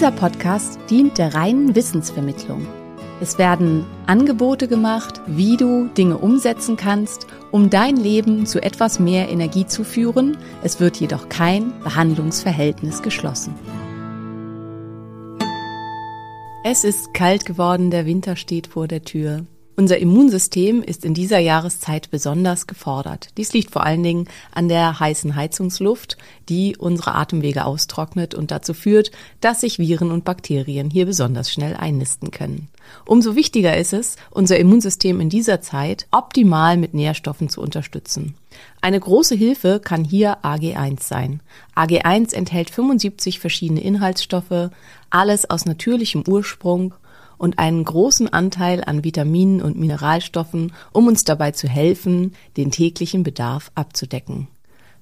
Dieser Podcast dient der reinen Wissensvermittlung. Es werden Angebote gemacht, wie du Dinge umsetzen kannst, um dein Leben zu etwas mehr Energie zu führen. Es wird jedoch kein Behandlungsverhältnis geschlossen. Es ist kalt geworden, der Winter steht vor der Tür. Unser Immunsystem ist in dieser Jahreszeit besonders gefordert. Dies liegt vor allen Dingen an der heißen Heizungsluft, die unsere Atemwege austrocknet und dazu führt, dass sich Viren und Bakterien hier besonders schnell einnisten können. Umso wichtiger ist es, unser Immunsystem in dieser Zeit optimal mit Nährstoffen zu unterstützen. Eine große Hilfe kann hier AG1 sein. AG1 enthält 75 verschiedene Inhaltsstoffe, alles aus natürlichem Ursprung und einen großen Anteil an Vitaminen und Mineralstoffen, um uns dabei zu helfen, den täglichen Bedarf abzudecken.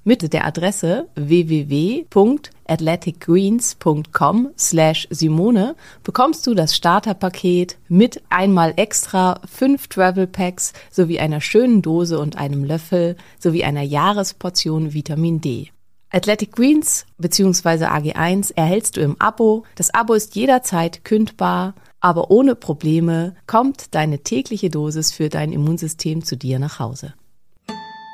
Mit der Adresse www.athleticgreens.com slash Simone bekommst du das Starterpaket mit einmal extra fünf Travel Packs sowie einer schönen Dose und einem Löffel sowie einer Jahresportion Vitamin D. Athletic Greens bzw. AG1 erhältst du im Abo. Das Abo ist jederzeit kündbar, aber ohne Probleme kommt deine tägliche Dosis für dein Immunsystem zu dir nach Hause.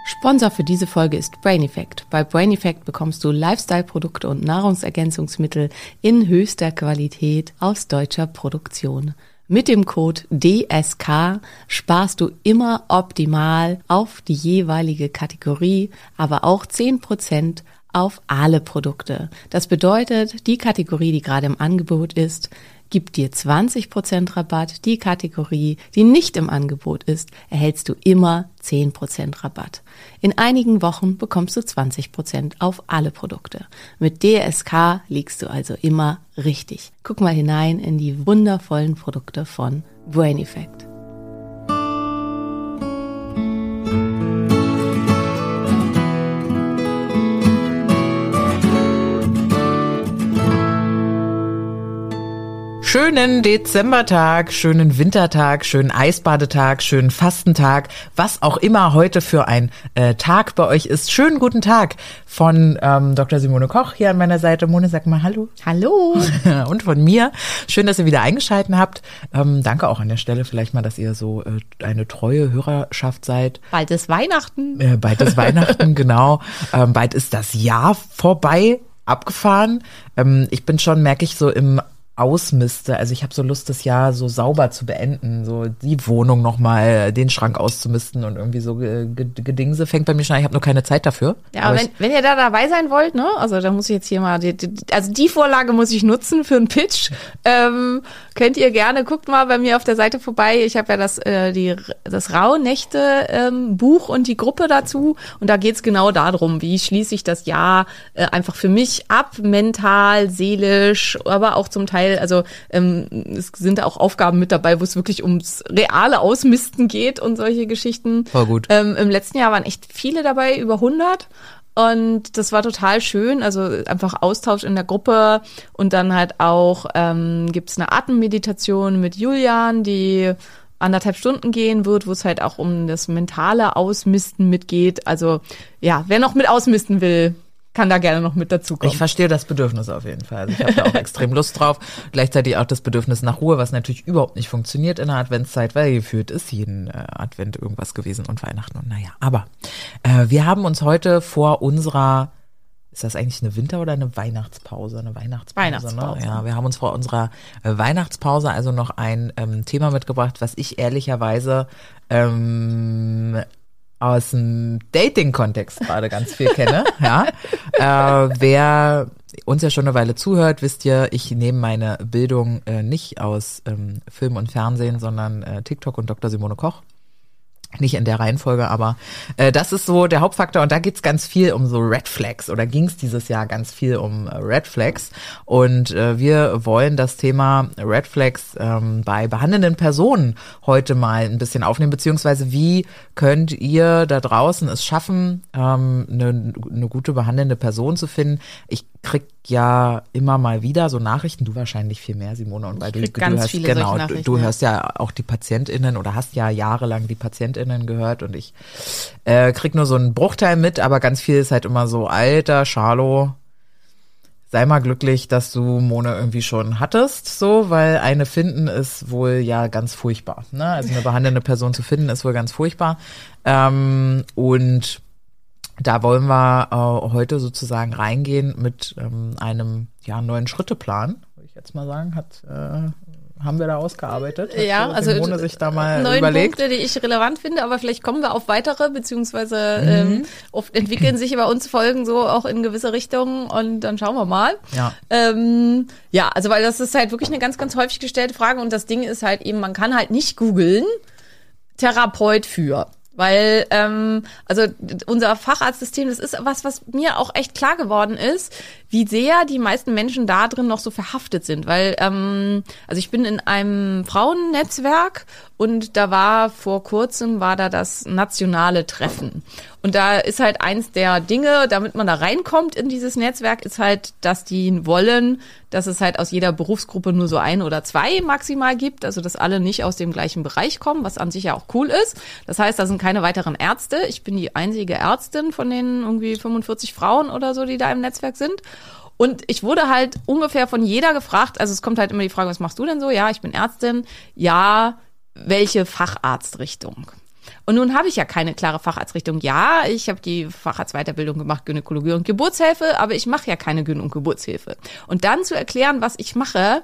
Sponsor für diese Folge ist Brain Effect. Bei Brain Effect bekommst du Lifestyle-Produkte und Nahrungsergänzungsmittel in höchster Qualität aus deutscher Produktion. Mit dem Code DSK sparst du immer optimal auf die jeweilige Kategorie, aber auch 10% auf alle Produkte. Das bedeutet, die Kategorie, die gerade im Angebot ist, gibt dir 20% Rabatt. Die Kategorie, die nicht im Angebot ist, erhältst du immer 10% Rabatt. In einigen Wochen bekommst du 20% auf alle Produkte. Mit DSK liegst du also immer richtig. Guck mal hinein in die wundervollen Produkte von Brain Effect. Schönen Dezembertag, schönen Wintertag, schönen Eisbadetag, schönen Fastentag, was auch immer heute für ein äh, Tag bei euch ist. Schönen guten Tag von ähm, Dr. Simone Koch hier an meiner Seite. Mone, sag mal Hallo. Hallo! Und von mir. Schön, dass ihr wieder eingeschalten habt. Ähm, danke auch an der Stelle vielleicht mal, dass ihr so äh, eine treue Hörerschaft seid. Bald ist Weihnachten. Äh, bald ist Weihnachten, genau. Ähm, bald ist das Jahr vorbei abgefahren. Ähm, ich bin schon, merke ich, so im ausmiste. Also ich habe so Lust, das Jahr so sauber zu beenden, so die Wohnung nochmal, den Schrank auszumisten und irgendwie so Gedingse fängt bei mir schon an. Ich habe nur keine Zeit dafür. Ja, aber wenn, wenn ihr da dabei sein wollt, ne, also da muss ich jetzt hier mal, die, die, also die Vorlage muss ich nutzen für einen Pitch. Ähm, könnt ihr gerne, guckt mal bei mir auf der Seite vorbei. Ich habe ja das, äh, die, das Rauhnächte ähm, Buch und die Gruppe dazu und da geht's genau darum, wie schließe ich das Jahr äh, einfach für mich ab, mental, seelisch, aber auch zum Teil Teil, also ähm, es sind auch Aufgaben mit dabei, wo es wirklich ums reale Ausmisten geht und solche Geschichten. War gut. Ähm, Im letzten Jahr waren echt viele dabei, über 100. Und das war total schön, also einfach Austausch in der Gruppe und dann halt auch ähm, gibt es eine Atemmeditation mit Julian, die anderthalb Stunden gehen wird, wo es halt auch um das mentale Ausmisten mitgeht. Also ja, wer noch mit ausmisten will, kann da gerne noch mit dazukommen. Ich verstehe das Bedürfnis auf jeden Fall. Also ich habe da auch extrem Lust drauf. Gleichzeitig auch das Bedürfnis nach Ruhe, was natürlich überhaupt nicht funktioniert in der Adventszeit, weil gefühlt ist jeden äh, Advent irgendwas gewesen und Weihnachten und naja. Aber äh, wir haben uns heute vor unserer ist das eigentlich eine Winter- oder eine Weihnachtspause? Eine Weihnachtspause. Weihnachtspause. Ne? Ja, wir haben uns vor unserer äh, Weihnachtspause also noch ein ähm, Thema mitgebracht, was ich ehrlicherweise ähm, aus dem Dating-Kontext gerade ganz viel kenne. ja, äh, wer uns ja schon eine Weile zuhört, wisst ihr, ich nehme meine Bildung äh, nicht aus ähm, Film und Fernsehen, sondern äh, TikTok und Dr. Simone Koch. Nicht in der Reihenfolge, aber äh, das ist so der Hauptfaktor und da geht's ganz viel um so Red Flags oder ging's dieses Jahr ganz viel um äh, Red Flags und äh, wir wollen das Thema Red Flags ähm, bei behandelnden Personen heute mal ein bisschen aufnehmen, beziehungsweise wie könnt ihr da draußen es schaffen, ähm, eine, eine gute behandelnde Person zu finden. Ich krieg ja immer mal wieder so Nachrichten, du wahrscheinlich viel mehr, Simone, und weil du, du hörst, genau, du, du ja. hörst ja auch die PatientInnen oder hast ja jahrelang die PatientInnen gehört und ich äh, krieg nur so einen Bruchteil mit, aber ganz viel ist halt immer so, alter Charlo, sei mal glücklich, dass du Mone irgendwie schon hattest, so, weil eine finden ist wohl ja ganz furchtbar. Ne? Also eine behandelnde Person zu finden ist wohl ganz furchtbar. Ähm, und da wollen wir äh, heute sozusagen reingehen mit ähm, einem ja, neuen Schritteplan, würde ich jetzt mal sagen, hat äh, haben wir da ausgearbeitet. Hat Ja, äh, also Simone sich da mal neun überlegt. Punkte, die ich relevant finde, aber vielleicht kommen wir auf weitere, beziehungsweise ähm, oft entwickeln sich bei uns Folgen so auch in gewisse Richtungen und dann schauen wir mal. Ja. Ähm, ja, also weil das ist halt wirklich eine ganz, ganz häufig gestellte Frage und das Ding ist halt eben, man kann halt nicht googeln, Therapeut für. Weil, ähm, also unser Facharztsystem, das ist was, was mir auch echt klar geworden ist, wie sehr die meisten Menschen da drin noch so verhaftet sind. Weil, ähm, also ich bin in einem Frauennetzwerk und da war vor kurzem, war da das nationale Treffen. Und da ist halt eins der Dinge, damit man da reinkommt in dieses Netzwerk, ist halt, dass die wollen, dass es halt aus jeder Berufsgruppe nur so ein oder zwei maximal gibt, also dass alle nicht aus dem gleichen Bereich kommen, was an sich ja auch cool ist. Das heißt, da sind keine weiteren Ärzte. Ich bin die einzige Ärztin von den irgendwie 45 Frauen oder so, die da im Netzwerk sind. Und ich wurde halt ungefähr von jeder gefragt, also es kommt halt immer die Frage, was machst du denn so? Ja, ich bin Ärztin. Ja, welche Facharztrichtung? Und nun habe ich ja keine klare Facharztrichtung. Ja, ich habe die Facharztweiterbildung gemacht, Gynäkologie und Geburtshilfe, aber ich mache ja keine Gyn- und Geburtshilfe. Und dann zu erklären, was ich mache,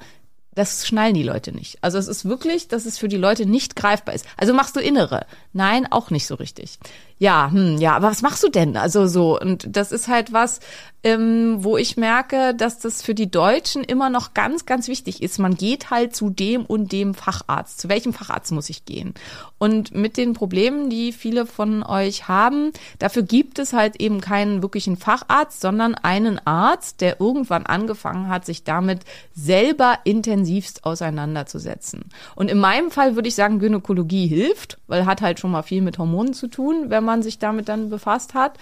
das schnallen die Leute nicht. Also es ist wirklich, dass es für die Leute nicht greifbar ist. Also machst du Innere? Nein, auch nicht so richtig. Ja, hm, ja, aber was machst du denn? Also so, und das ist halt was, ähm, wo ich merke, dass das für die Deutschen immer noch ganz, ganz wichtig ist. Man geht halt zu dem und dem Facharzt. Zu welchem Facharzt muss ich gehen? Und mit den Problemen, die viele von euch haben, dafür gibt es halt eben keinen wirklichen Facharzt, sondern einen Arzt, der irgendwann angefangen hat, sich damit selber intensivst auseinanderzusetzen. Und in meinem Fall würde ich sagen, Gynäkologie hilft, weil hat halt schon mal viel mit Hormonen zu tun, wenn man sich damit dann befasst hat.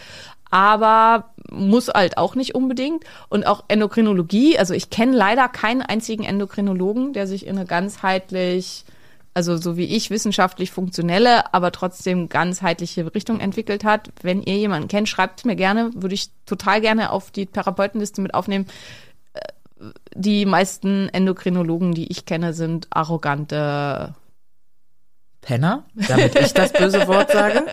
Aber muss halt auch nicht unbedingt. Und auch Endokrinologie, also ich kenne leider keinen einzigen Endokrinologen, der sich in eine ganzheitlich also so wie ich wissenschaftlich funktionelle, aber trotzdem ganzheitliche Richtung entwickelt hat. Wenn ihr jemanden kennt, schreibt mir gerne, würde ich total gerne auf die Therapeutenliste mit aufnehmen. Äh, Die meisten Endokrinologen, die ich kenne, sind arrogante. Penner, damit ich das böse Wort sage.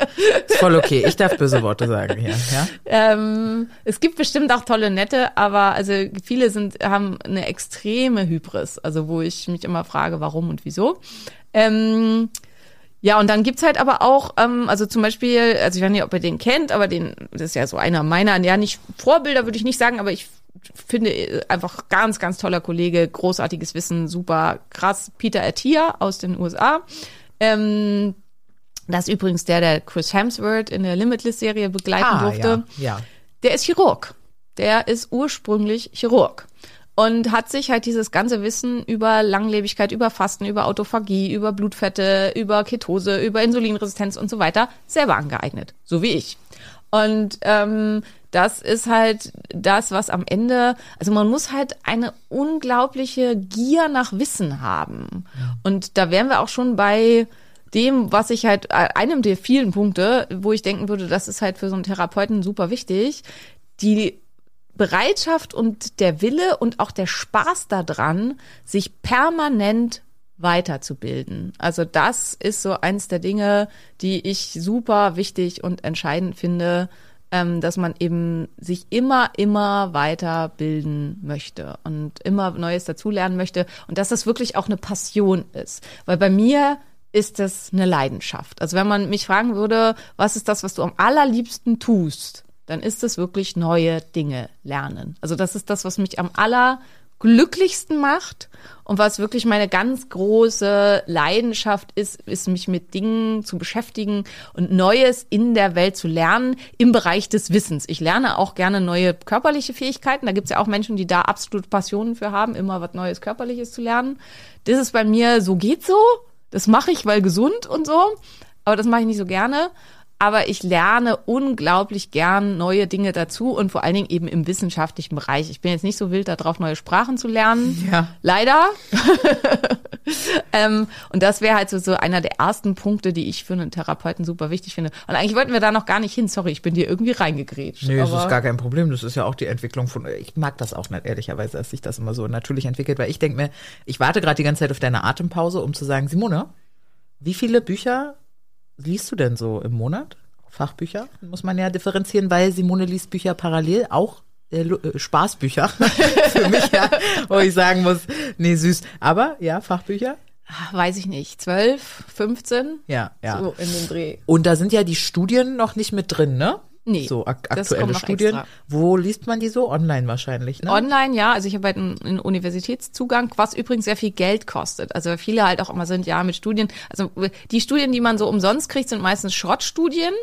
Ist voll okay. Ich darf böse Worte sagen hier. Ja? Ähm, es gibt bestimmt auch tolle Nette, aber also viele sind haben eine extreme Hybris, also wo ich mich immer frage, warum und wieso. Ähm, ja, und dann gibt's halt aber auch, ähm, also zum Beispiel, also ich weiß nicht, ob ihr den kennt, aber den, das ist ja so einer meiner, ja nicht Vorbilder, würde ich nicht sagen, aber ich finde äh, einfach ganz, ganz toller Kollege, großartiges Wissen, super krass. Peter Attia aus den USA. Ähm, das ist übrigens der, der Chris Hemsworth in der Limitless-Serie begleiten durfte. Ah, ja, ja. Der ist Chirurg. Der ist ursprünglich Chirurg. Und hat sich halt dieses ganze Wissen über Langlebigkeit, über Fasten, über Autophagie, über Blutfette, über Ketose, über Insulinresistenz und so weiter selber angeeignet. So wie ich. Und ähm, das ist halt das, was am Ende, also man muss halt eine unglaubliche Gier nach Wissen haben. Und da wären wir auch schon bei dem, was ich halt, äh, einem der vielen Punkte, wo ich denken würde, das ist halt für so einen Therapeuten super wichtig, die Bereitschaft und der Wille und auch der Spaß daran, sich permanent weiterzubilden. Also das ist so eins der Dinge, die ich super wichtig und entscheidend finde, ähm, dass man eben sich immer, immer weiterbilden möchte und immer Neues dazulernen möchte und dass das wirklich auch eine Passion ist. Weil bei mir ist das eine Leidenschaft. Also wenn man mich fragen würde, was ist das, was du am allerliebsten tust, dann ist es wirklich neue Dinge lernen. Also das ist das, was mich am allerglücklichsten macht und was wirklich meine ganz große Leidenschaft ist, ist mich mit Dingen zu beschäftigen und Neues in der Welt zu lernen im Bereich des Wissens. Ich lerne auch gerne neue körperliche Fähigkeiten. Da gibt es ja auch Menschen, die da absolut Passionen für haben, immer was Neues Körperliches zu lernen. Das ist bei mir so geht so. Das mache ich, weil gesund und so. Aber das mache ich nicht so gerne aber ich lerne unglaublich gern neue Dinge dazu und vor allen Dingen eben im wissenschaftlichen Bereich. Ich bin jetzt nicht so wild darauf, neue Sprachen zu lernen. Ja. Leider. ähm, und das wäre halt so, so einer der ersten Punkte, die ich für einen Therapeuten super wichtig finde. Und eigentlich wollten wir da noch gar nicht hin. Sorry, ich bin dir irgendwie reingegrätscht. Nee, das ist gar kein Problem. Das ist ja auch die Entwicklung von. Ich mag das auch nicht, ehrlicherweise, dass sich das immer so natürlich entwickelt, weil ich denke mir, ich warte gerade die ganze Zeit auf deine Atempause, um zu sagen, Simone, wie viele Bücher liest du denn so im Monat? Fachbücher? Muss man ja differenzieren, weil Simone liest Bücher parallel, auch äh, äh, Spaßbücher für mich, ja, wo ich sagen muss, nee, süß. Aber ja, Fachbücher? weiß ich nicht, 12, 15? Ja, ja. So in dem Dreh. Und da sind ja die Studien noch nicht mit drin, ne? Nee, So ak aktuelle Studien. extra. Wo liest man die so? Online wahrscheinlich, ne? Online, ja. Also ich habe halt einen, einen Universitätszugang, was übrigens sehr viel Geld kostet. Also viele halt auch immer sind, ja, mit Studien. Also die Studien, die man so umsonst kriegt, sind meistens Schrottstudien.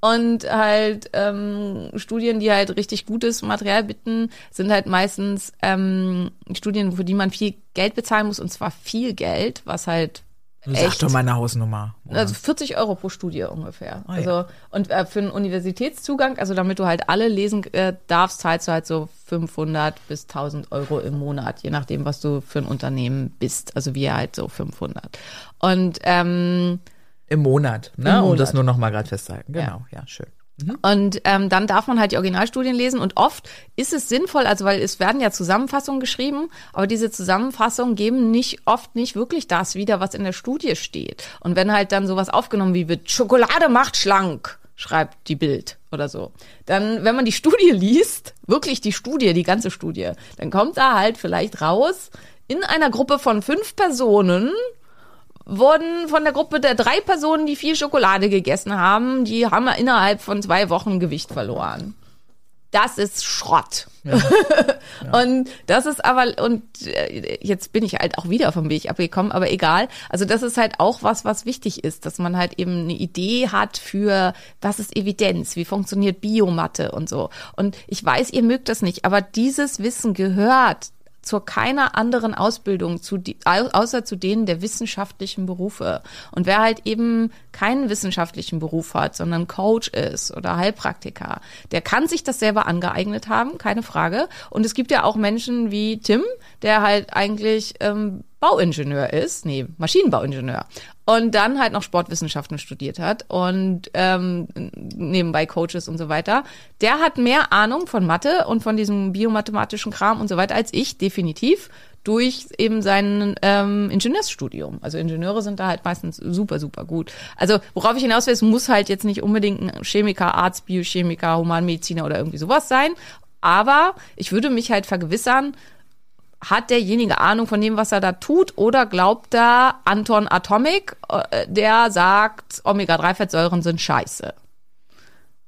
Und halt ähm, Studien, die halt richtig gutes Material bitten, sind halt meistens ähm, Studien, für die man viel Geld bezahlen muss, und zwar viel Geld, was halt Sag echt doch mal eine Hausnummer. also 40 Euro pro Studie ungefähr. Ah, also ja. und äh, für einen Universitätszugang, also damit du halt alle lesen äh, darfst, zahlst du halt so 500 bis 1000 Euro im Monat, je nachdem, was du für ein Unternehmen bist. Also wir halt so 500. Und ähm, Im Monat, ne? Im Um Monat. das nur noch mal gerade festzuhalten. Genau, ja, schön. Und ähm, dann darf man halt die Originalstudien lesen und oft ist es sinnvoll, also weil es werden ja Zusammenfassungen geschrieben, aber diese Zusammenfassungen geben nicht oft nicht wirklich das wieder, was in der Studie steht. Und wenn halt dann sowas aufgenommen wie wird Schokolade macht schlank, schreibt die Bild oder so, dann wenn man die Studie liest, wirklich die Studie, die ganze Studie, dann kommt da halt vielleicht raus in einer Gruppe von fünf Personen wurden von der Gruppe der drei Personen, die viel Schokolade gegessen haben, die haben innerhalb von zwei Wochen Gewicht verloren. Das ist Schrott. Und das ist aber, und äh, jetzt bin ich halt auch wieder vom Weg abgekommen, aber egal. Also das ist halt auch was, was wichtig ist, dass man halt eben eine Idee hat für, was ist Evidenz, wie funktioniert Biomatte und so. Und ich weiß, ihr mögt das nicht, aber dieses Wissen gehört zu keiner anderen Ausbildung, zu die, au- außer zu denen der wissenschaftlichen Berufe. Und wer halt eben keinen wissenschaftlichen Beruf hat, sondern Coach ist oder Heilpraktiker, der kann sich das selber angeeignet haben, keine Frage. Und es gibt ja auch Menschen wie Tim, der halt eigentlich ähm, Bauingenieur ist, nee, Maschinenbauingenieur. Und dann halt noch Sportwissenschaften studiert hat und ähm, nebenbei Coaches und so weiter. Der hat mehr Ahnung von Mathe und von diesem biomathematischen Kram und so weiter als ich, definitiv, durch eben sein ähm, Ingenieursstudium. Also Ingenieure sind da halt meistens super, super gut. Also worauf ich hinaus will, es muss halt jetzt nicht unbedingt ein Chemiker, Arzt, Biochemiker, Humanmediziner oder irgendwie sowas sein. Aber ich würde mich halt vergewissern, hat derjenige Ahnung von dem, was er da tut, oder glaubt da Anton Atomic, äh, der sagt, Omega-3-Fettsäuren sind scheiße?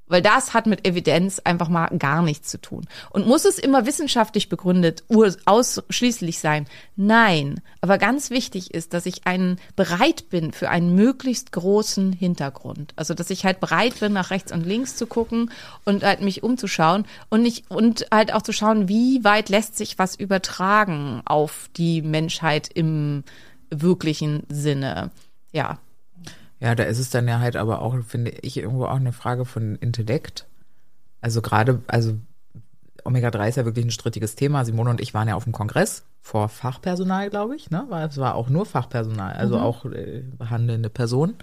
Weil das hat mit Evidenz einfach mal gar nichts zu tun. Und muss es immer wissenschaftlich begründet ausschließlich sein? Nein. Aber ganz wichtig ist, dass ich einen bereit bin für einen möglichst großen Hintergrund. Also, dass ich halt bereit bin, nach rechts und links zu gucken und halt mich umzuschauen und nicht, und halt auch zu schauen, wie weit lässt sich was übertragen auf die Menschheit im wirklichen Sinne. Ja. Ja, da ist es dann ja halt aber auch, finde ich, irgendwo auch eine Frage von Intellekt. Also gerade, also Omega-3 ist ja wirklich ein strittiges Thema. Simone und ich waren ja auf dem Kongress vor Fachpersonal, glaube ich. Ne? Es war auch nur Fachpersonal, also auch äh, behandelnde Personen.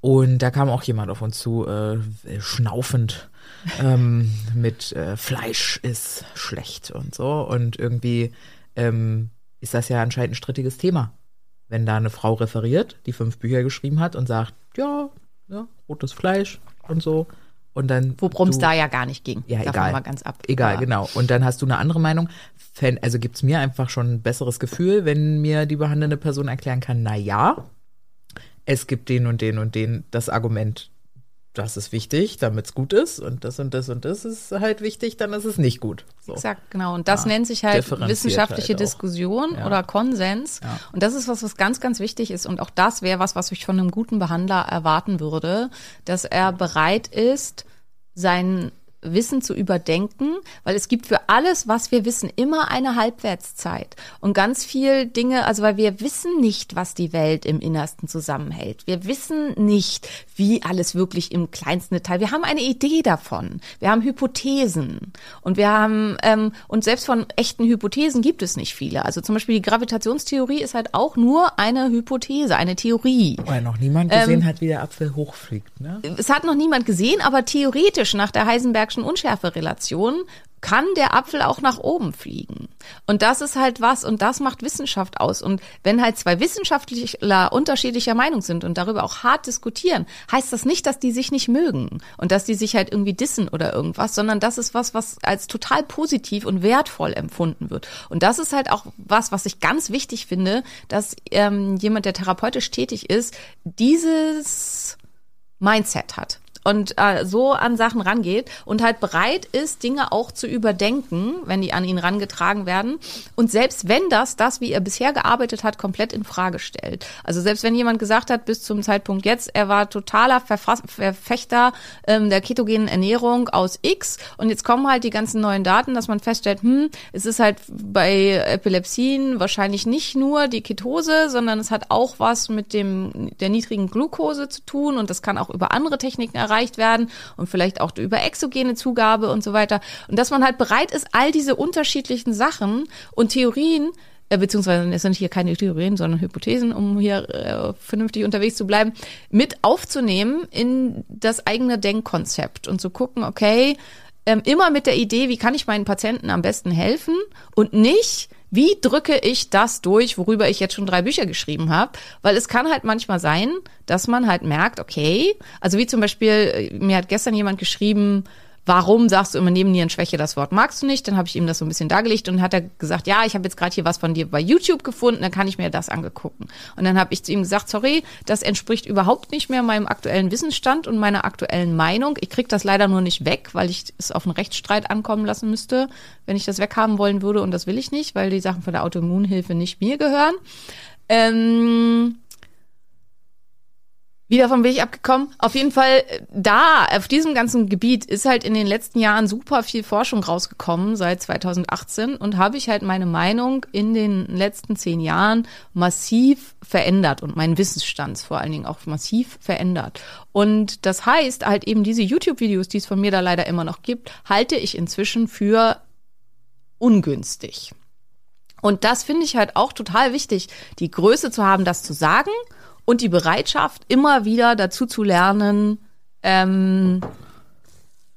Und da kam auch jemand auf uns zu, äh, schnaufend ähm, mit äh, Fleisch ist schlecht und so. Und irgendwie ähm, ist das ja anscheinend ein strittiges Thema. Wenn da eine Frau referiert, die fünf Bücher geschrieben hat und sagt, ja, ja, rotes Fleisch und so. Und dann. Worum es da ja gar nicht ging. ja, Davon egal. mal ganz ab. Egal, genau. Und dann hast du eine andere Meinung. Also gibt's mir einfach schon ein besseres Gefühl, wenn mir die behandelnde Person erklären kann, na ja, es gibt den und den und den, das Argument das ist wichtig, damit es gut ist und das und das und das ist halt wichtig, dann ist es nicht gut. So. Exakt, genau. Und das Ja, nennt sich halt wissenschaftliche halt. Diskussion Ja. oder Konsens. Ja. Und das ist was, was ganz, ganz wichtig ist. Und auch das wäre was, was ich von einem guten Behandler erwarten würde, dass er bereit ist, sein Wissen zu überdenken, weil es gibt für alles, was wir wissen, immer eine Halbwertszeit. Und ganz viel Dinge, also weil wir wissen nicht, was die Welt im Innersten zusammenhält. Wir wissen nicht, wie alles wirklich im kleinsten Detail. Wir haben eine Idee davon. Wir haben Hypothesen. Und wir haben, ähm, und selbst von echten Hypothesen gibt es nicht viele. Also zum Beispiel die Gravitationstheorie ist halt auch nur eine Hypothese, eine Theorie. Weil noch niemand Ähm, gesehen hat, wie der Apfel hochfliegt, ne? Es hat noch niemand gesehen, aber theoretisch nach der Heisenbergschen Unschärferelation kann der Apfel auch nach oben fliegen. Und das ist halt was, und das macht Wissenschaft aus. Und wenn halt zwei Wissenschaftler unterschiedlicher Meinung sind und darüber auch hart diskutieren, heißt das nicht, dass die sich nicht mögen und dass die sich halt irgendwie dissen oder irgendwas, sondern das ist was, was als total positiv und wertvoll empfunden wird. Und das ist halt auch was, was ich ganz wichtig finde, dass ähm, jemand, der therapeutisch tätig ist, dieses Mindset hat und äh, so an Sachen rangeht und halt bereit ist, Dinge auch zu überdenken, wenn die an ihn rangetragen werden. Und selbst wenn das, das, wie er bisher gearbeitet hat, komplett in Frage stellt. Also selbst wenn jemand gesagt hat, bis zum Zeitpunkt jetzt, er war totaler Verfass Verfechter ähm, der ketogenen Ernährung aus X und jetzt kommen halt die ganzen neuen Daten, dass man feststellt, hm, es ist halt bei Epilepsien wahrscheinlich nicht nur die Ketose, sondern es hat auch was mit dem der niedrigen Glucose zu tun und das kann auch über andere Techniken erreicht werden und vielleicht auch über exogene Zugabe und so weiter. Und dass man halt bereit ist, all diese unterschiedlichen Sachen und Theorien äh, beziehungsweise es sind hier keine Theorien, sondern Hypothesen, um hier äh, vernünftig unterwegs zu bleiben, mit aufzunehmen in das eigene Denkkonzept und zu gucken, okay, ähm, immer mit der Idee, wie kann ich meinen Patienten am besten helfen und nicht, wie drücke ich das durch, worüber ich jetzt schon drei Bücher geschrieben habe? Weil es kann halt manchmal sein, dass man halt merkt, okay, also wie zum Beispiel, äh, mir hat gestern jemand geschrieben, warum sagst du immer neben Nierenschwäche das Wort magst du nicht? Dann habe ich ihm das so ein bisschen dargelegt und hat er gesagt, ja, ich habe jetzt gerade hier was von dir bei YouTube gefunden, dann kann ich mir das angegucken. Und dann habe ich zu ihm gesagt, sorry, das entspricht überhaupt nicht mehr meinem aktuellen Wissensstand und meiner aktuellen Meinung. Ich krieg das leider nur nicht weg, weil ich es auf einen Rechtsstreit ankommen lassen müsste, wenn ich das weghaben wollen würde und das will ich nicht, weil die Sachen von der Autoimmunhilfe nicht mir gehören. Ähm, wie davon bin ich abgekommen? Auf jeden Fall, äh, da, auf diesem ganzen Gebiet ist halt in den letzten Jahren super viel Forschung rausgekommen, seit 2018, und habe ich halt meine Meinung in den letzten zehn Jahren massiv verändert und meinen Wissensstand vor allen Dingen auch massiv verändert. Und das heißt, halt eben diese YouTube-Videos, die es von mir da leider immer noch gibt, halte ich inzwischen für ungünstig. Und das finde ich halt auch total wichtig, die Größe zu haben, das zu sagen und die Bereitschaft, immer wieder dazu zu lernen ähm,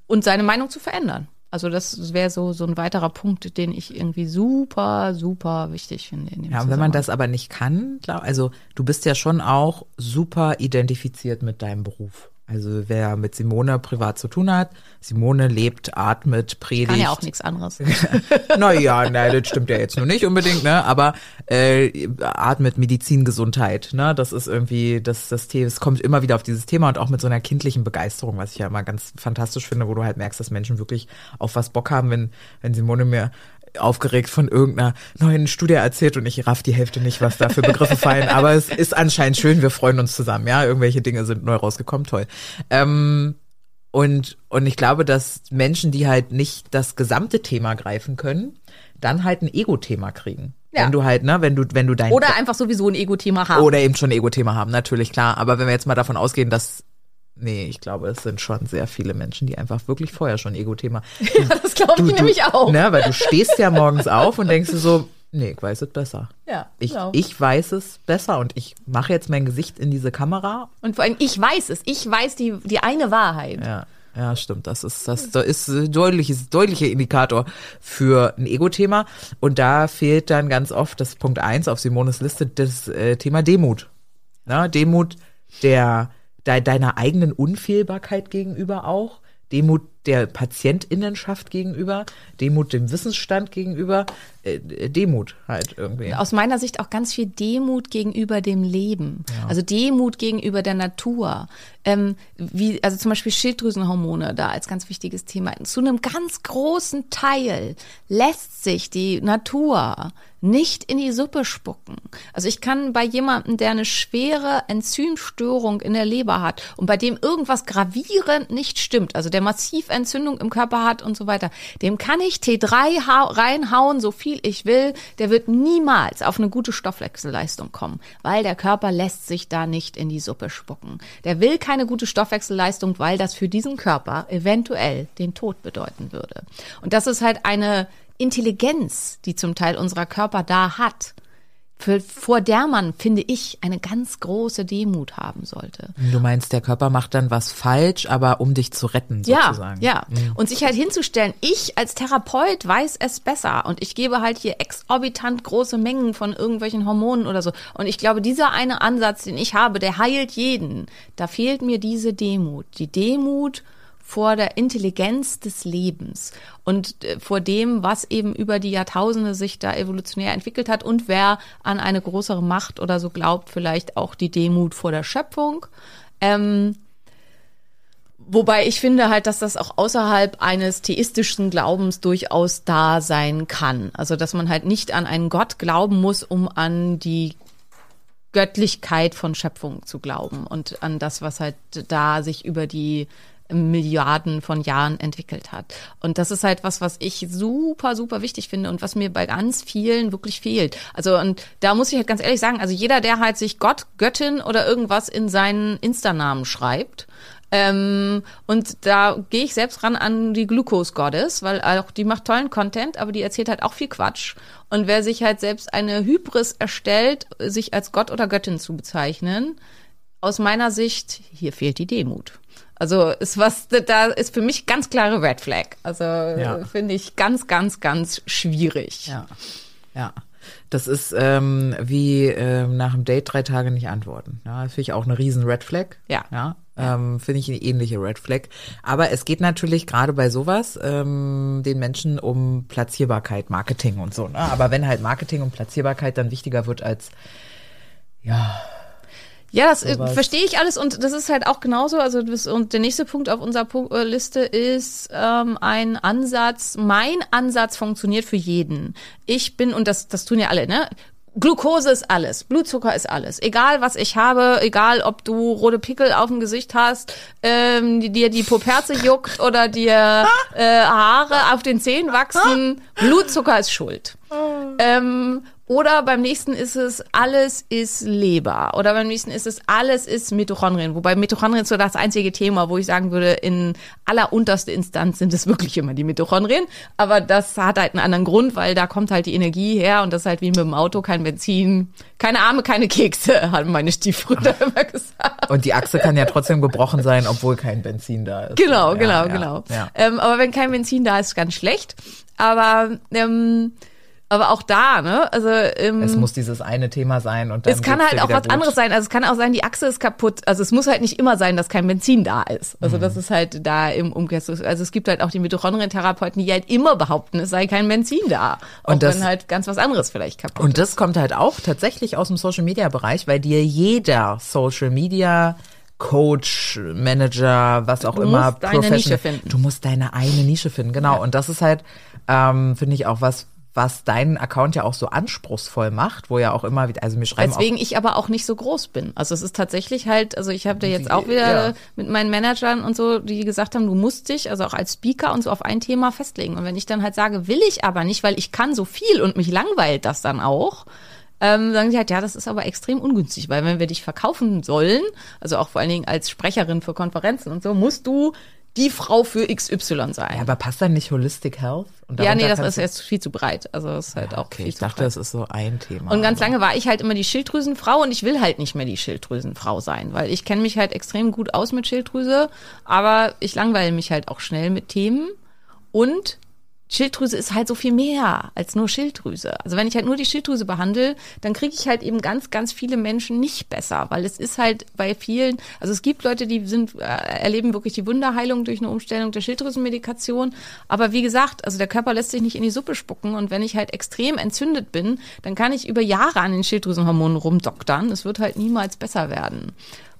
und seine Meinung zu verändern. Also das wäre so so ein weiterer Punkt, den ich irgendwie super super wichtig finde. In dem Ja, und wenn man das aber nicht kann, also du bist ja schon auch super identifiziert mit deinem Beruf. Also wer mit Simone privat zu tun hat, Simone lebt, atmet, predigt. kann ja auch nichts anderes. Naja, nein, das stimmt ja jetzt nur nicht unbedingt, ne? Aber äh, atmet Medizin, Gesundheit, ne? Das ist irgendwie, das, das Thema, es kommt immer wieder auf dieses Thema und auch mit so einer kindlichen Begeisterung, was ich ja immer ganz fantastisch finde, wo du halt merkst, dass Menschen wirklich auf was Bock haben, wenn, wenn Simone mir aufgeregt von irgendeiner neuen Studie erzählt und ich raff die Hälfte nicht, was da für Begriffe fallen. Aber es ist anscheinend schön, wir freuen uns zusammen, ja. Irgendwelche Dinge sind neu rausgekommen, toll. Ähm, und, und ich glaube, dass Menschen, die halt nicht das gesamte Thema greifen können, dann halt ein Ego-Thema kriegen. Ja. Wenn du halt, ne, wenn du, wenn du dein Oder einfach sowieso ein Ego-Thema haben. oder eben schon ein Ego-Thema haben, natürlich klar. Aber wenn wir jetzt mal davon ausgehen, dass nee, ich glaube, es sind schon sehr viele Menschen, die einfach wirklich vorher schon Ego-Thema. Ja, das glaube ich nämlich auch. Ne, weil du stehst ja morgens auf und denkst dir so, nee, ich weiß es besser. Ja, Ich, genau. ich weiß es besser und ich mache jetzt mein Gesicht in diese Kamera Und vor allem, ich weiß es. Ich weiß die, die eine Wahrheit. Ja, ja, stimmt. Das ist, das da ist ein deutliches, deutlicher Indikator für ein Ego-Thema. Und da fehlt dann ganz oft das Punkt eins auf Simones Liste, das äh, Thema Demut. Na, Demut der, de, deiner eigenen Unfehlbarkeit gegenüber auch. Demut der Patientinnenschaft gegenüber, Demut dem Wissensstand gegenüber, äh, Demut halt irgendwie. Aus meiner Sicht auch ganz viel Demut gegenüber dem Leben. Also Demut gegenüber der Natur. Ähm, wie, also zum Beispiel Schilddrüsenhormone da als ganz wichtiges Thema. Zu einem ganz großen Teil lässt sich die Natur nicht in die Suppe spucken. Also ich kann bei jemandem, der eine schwere Enzymstörung in der Leber hat und bei dem irgendwas gravierend nicht stimmt, also der massiv Entzündung im Körper hat und so weiter, dem kann ich T3 hau- reinhauen, so viel ich will, der wird niemals auf eine gute Stoffwechselleistung kommen, weil der Körper lässt sich da nicht in die Suppe spucken. Der will keine gute Stoffwechselleistung, weil das für diesen Körper eventuell den Tod bedeuten würde. Und das ist halt eine Intelligenz, die zum Teil unserer Körper da hat, für, vor der man, finde ich, eine ganz große Demut haben sollte. Du meinst, der Körper macht dann was falsch, aber um dich zu retten, Ja, sozusagen. ja. Und sich halt hinzustellen, ich als Therapeut weiß es besser und ich gebe halt hier exorbitant große Mengen von irgendwelchen Hormonen oder so. Und ich glaube, dieser eine Ansatz, den ich habe, der heilt jeden. Da fehlt mir diese Demut. Die Demut vor der Intelligenz des Lebens und äh, vor dem, was eben über die Jahrtausende sich da evolutionär entwickelt hat und wer an eine größere Macht oder so glaubt, vielleicht auch die Demut vor der Schöpfung. Ähm, Wobei ich finde halt, dass das auch außerhalb eines theistischen Glaubens durchaus da sein kann. Also, dass man halt nicht an einen Gott glauben muss, um an die Göttlichkeit von Schöpfung zu glauben und an das, was halt da sich über die Milliarden von Jahren entwickelt hat. Und das ist halt was, was ich super, super wichtig finde und was mir bei ganz vielen wirklich fehlt. Also, und da muss ich halt ganz ehrlich sagen, also jeder, der halt sich Gott, Göttin oder irgendwas in seinen Insta-Namen schreibt, ähm, und da gehe ich selbst ran an die Glucose Goddess, weil auch die macht tollen Content, aber die erzählt halt auch viel Quatsch. Und wer sich halt selbst eine Hybris erstellt, sich als Gott oder Göttin zu bezeichnen, aus meiner Sicht, hier fehlt die Demut. Also ist was, da ist für mich ganz klare Red Flag. Also Ja. finde ich ganz, ganz, ganz schwierig. Ja. Ja. Das ist ähm, wie ähm, nach dem Date drei Tage nicht antworten. Ja, das finde ich auch eine riesen Red Flag. Ja. Ja. Ähm, finde ich eine ähnliche Red Flag. Aber es geht natürlich gerade bei sowas ähm, den Menschen um Platzierbarkeit, Marketing und so. Ne? Aber wenn halt Marketing und Platzierbarkeit dann wichtiger wird als ja, Ja, das äh, verstehe ich alles und das ist halt auch genauso. Also das, und der nächste Punkt auf unserer Pu- äh, Liste ist ähm, ein Ansatz. Mein Ansatz funktioniert für jeden. Ich bin und das das tun ja alle, ne? Glucose ist alles, Blutzucker ist alles. Egal was ich habe, egal ob du rote Pickel auf dem Gesicht hast, ähm, die, dir die Poperze juckt oder dir äh, Haare auf den Zähnen wachsen, Blutzucker ist schuld. Ähm, oder beim nächsten ist es, alles ist Leber. Oder beim nächsten ist es, alles ist Mitochondrien. Wobei Mitochondrien ist so das einzige Thema, wo ich sagen würde, in aller unterste Instanz sind es wirklich immer die Mitochondrien. Aber das hat halt einen anderen Grund, weil da kommt halt die Energie her und das ist halt wie mit dem Auto, kein Benzin, keine Arme, keine Kekse, haben meine Stiefbrüder immer gesagt. und die Achse kann ja trotzdem gebrochen sein, obwohl kein Benzin da ist. Genau, ja, genau, ja, genau. Ja. Ähm, aber wenn kein Benzin da ist, ganz schlecht. Aber ähm, aber auch da, ne? Also ähm, Es muss dieses eine Thema sein und dann es kann halt auch was gut. anderes sein. Also es kann auch sein, die Achse ist kaputt. Also es muss halt nicht immer sein, dass kein Benzin da ist. Also Mhm. das ist halt da im Umkehrschluss. Also es gibt halt auch die Mitochondrien-Therapeuten, die halt immer behaupten, es sei kein Benzin da. Auch Und das- wenn halt ganz was anderes vielleicht kaputt Und das kommt halt auch tatsächlich aus dem Social Media Bereich, weil dir jeder Social Media Coach, Manager, was auch Du immer, musst deine Nische finden. Du musst deine eine Nische finden, genau. Und das ist halt, ähm, finde ich auch was, was deinen Account ja auch so anspruchsvoll macht, wo ja auch immer wieder, also mir schreiben Weswegen ich aber auch nicht so groß bin. Also es ist tatsächlich halt, also ich habe da jetzt auch wieder Ja. mit meinen Managern und so, die gesagt haben, du musst dich, also auch als Speaker und so auf ein Thema festlegen. Und wenn ich dann halt sage, will ich aber nicht, weil ich kann so viel und mich langweilt das dann auch, ähm, sagen sie halt, ja, das ist aber extrem ungünstig, weil wenn wir dich verkaufen sollen, also auch vor allen Dingen als Sprecherin für Konferenzen und so, musst du die Frau für XY sein. ja, aber passt dann nicht Holistic Health? Und ja, nee, das ist jetzt viel zu breit. Also das ist halt auch Okay, viel ich zu dachte, breit. das ist so ein Thema. Und ganz aber- lange war ich halt immer die Schilddrüsenfrau und ich will halt nicht mehr die Schilddrüsenfrau sein, weil ich kenne mich halt extrem gut aus mit Schilddrüse, aber ich langweile mich halt auch schnell mit Themen und Schilddrüse ist halt so viel mehr als nur Schilddrüse. Also wenn ich halt nur die Schilddrüse behandle, dann kriege ich halt eben ganz, ganz viele Menschen nicht besser, weil es ist halt bei vielen, also es gibt Leute, die sind, äh, erleben wirklich die Wunderheilung durch eine Umstellung der Schilddrüsenmedikation. Aber wie gesagt, also der Körper lässt sich nicht in die Suppe spucken und wenn ich halt extrem entzündet bin, dann kann ich über Jahre an den Schilddrüsenhormonen rumdoktern. Es wird halt niemals besser werden.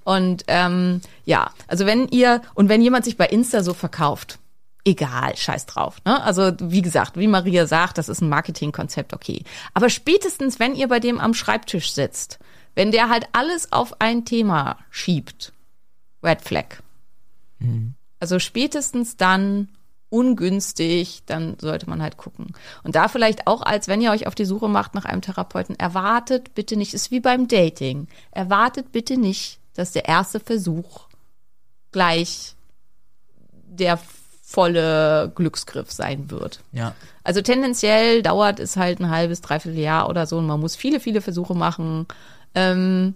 Und ähm, ja, also wenn ihr und wenn jemand sich bei Insta so verkauft, egal, scheiß drauf. Ne? Also wie gesagt, wie Maria sagt, das ist ein Marketingkonzept, okay. Aber spätestens, wenn ihr bei dem am Schreibtisch sitzt, wenn der halt alles auf ein Thema schiebt, Red Flag. Also spätestens dann ungünstig, dann sollte man halt gucken. Und da vielleicht auch als, wenn ihr euch auf die Suche macht nach einem Therapeuten, erwartet bitte nicht, ist wie beim Dating, erwartet bitte nicht, dass der erste Versuch gleich der volle Glücksgriff sein wird. Ja. Also tendenziell dauert es halt ein halbes, dreiviertel Jahr oder so und man muss viele, viele Versuche machen. Ähm,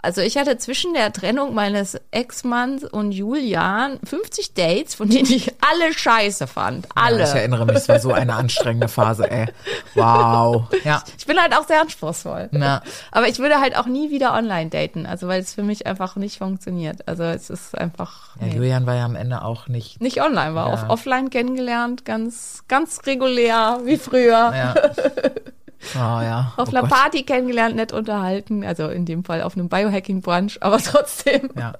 also ich hatte zwischen der Trennung meines Ex-Manns und Julian 50 Dates, von denen ich alle scheiße fand. Alle. Ja, ich erinnere mich, es war so eine anstrengende Phase, ey. Wow. Ja. Ich bin halt auch sehr anspruchsvoll. Ja. Aber ich würde halt auch nie wieder online daten, also weil es für mich einfach nicht funktioniert. Also es ist einfach ja nee. Julian war ja am Ende auch nicht. nicht online, war Ja. auf offline kennengelernt, ganz ganz regulär wie früher. Ja. Oh ja. Auf oh einer. Party kennengelernt, nett unterhalten, also in dem Fall auf einem Biohacking-Brunch, aber trotzdem. Ja.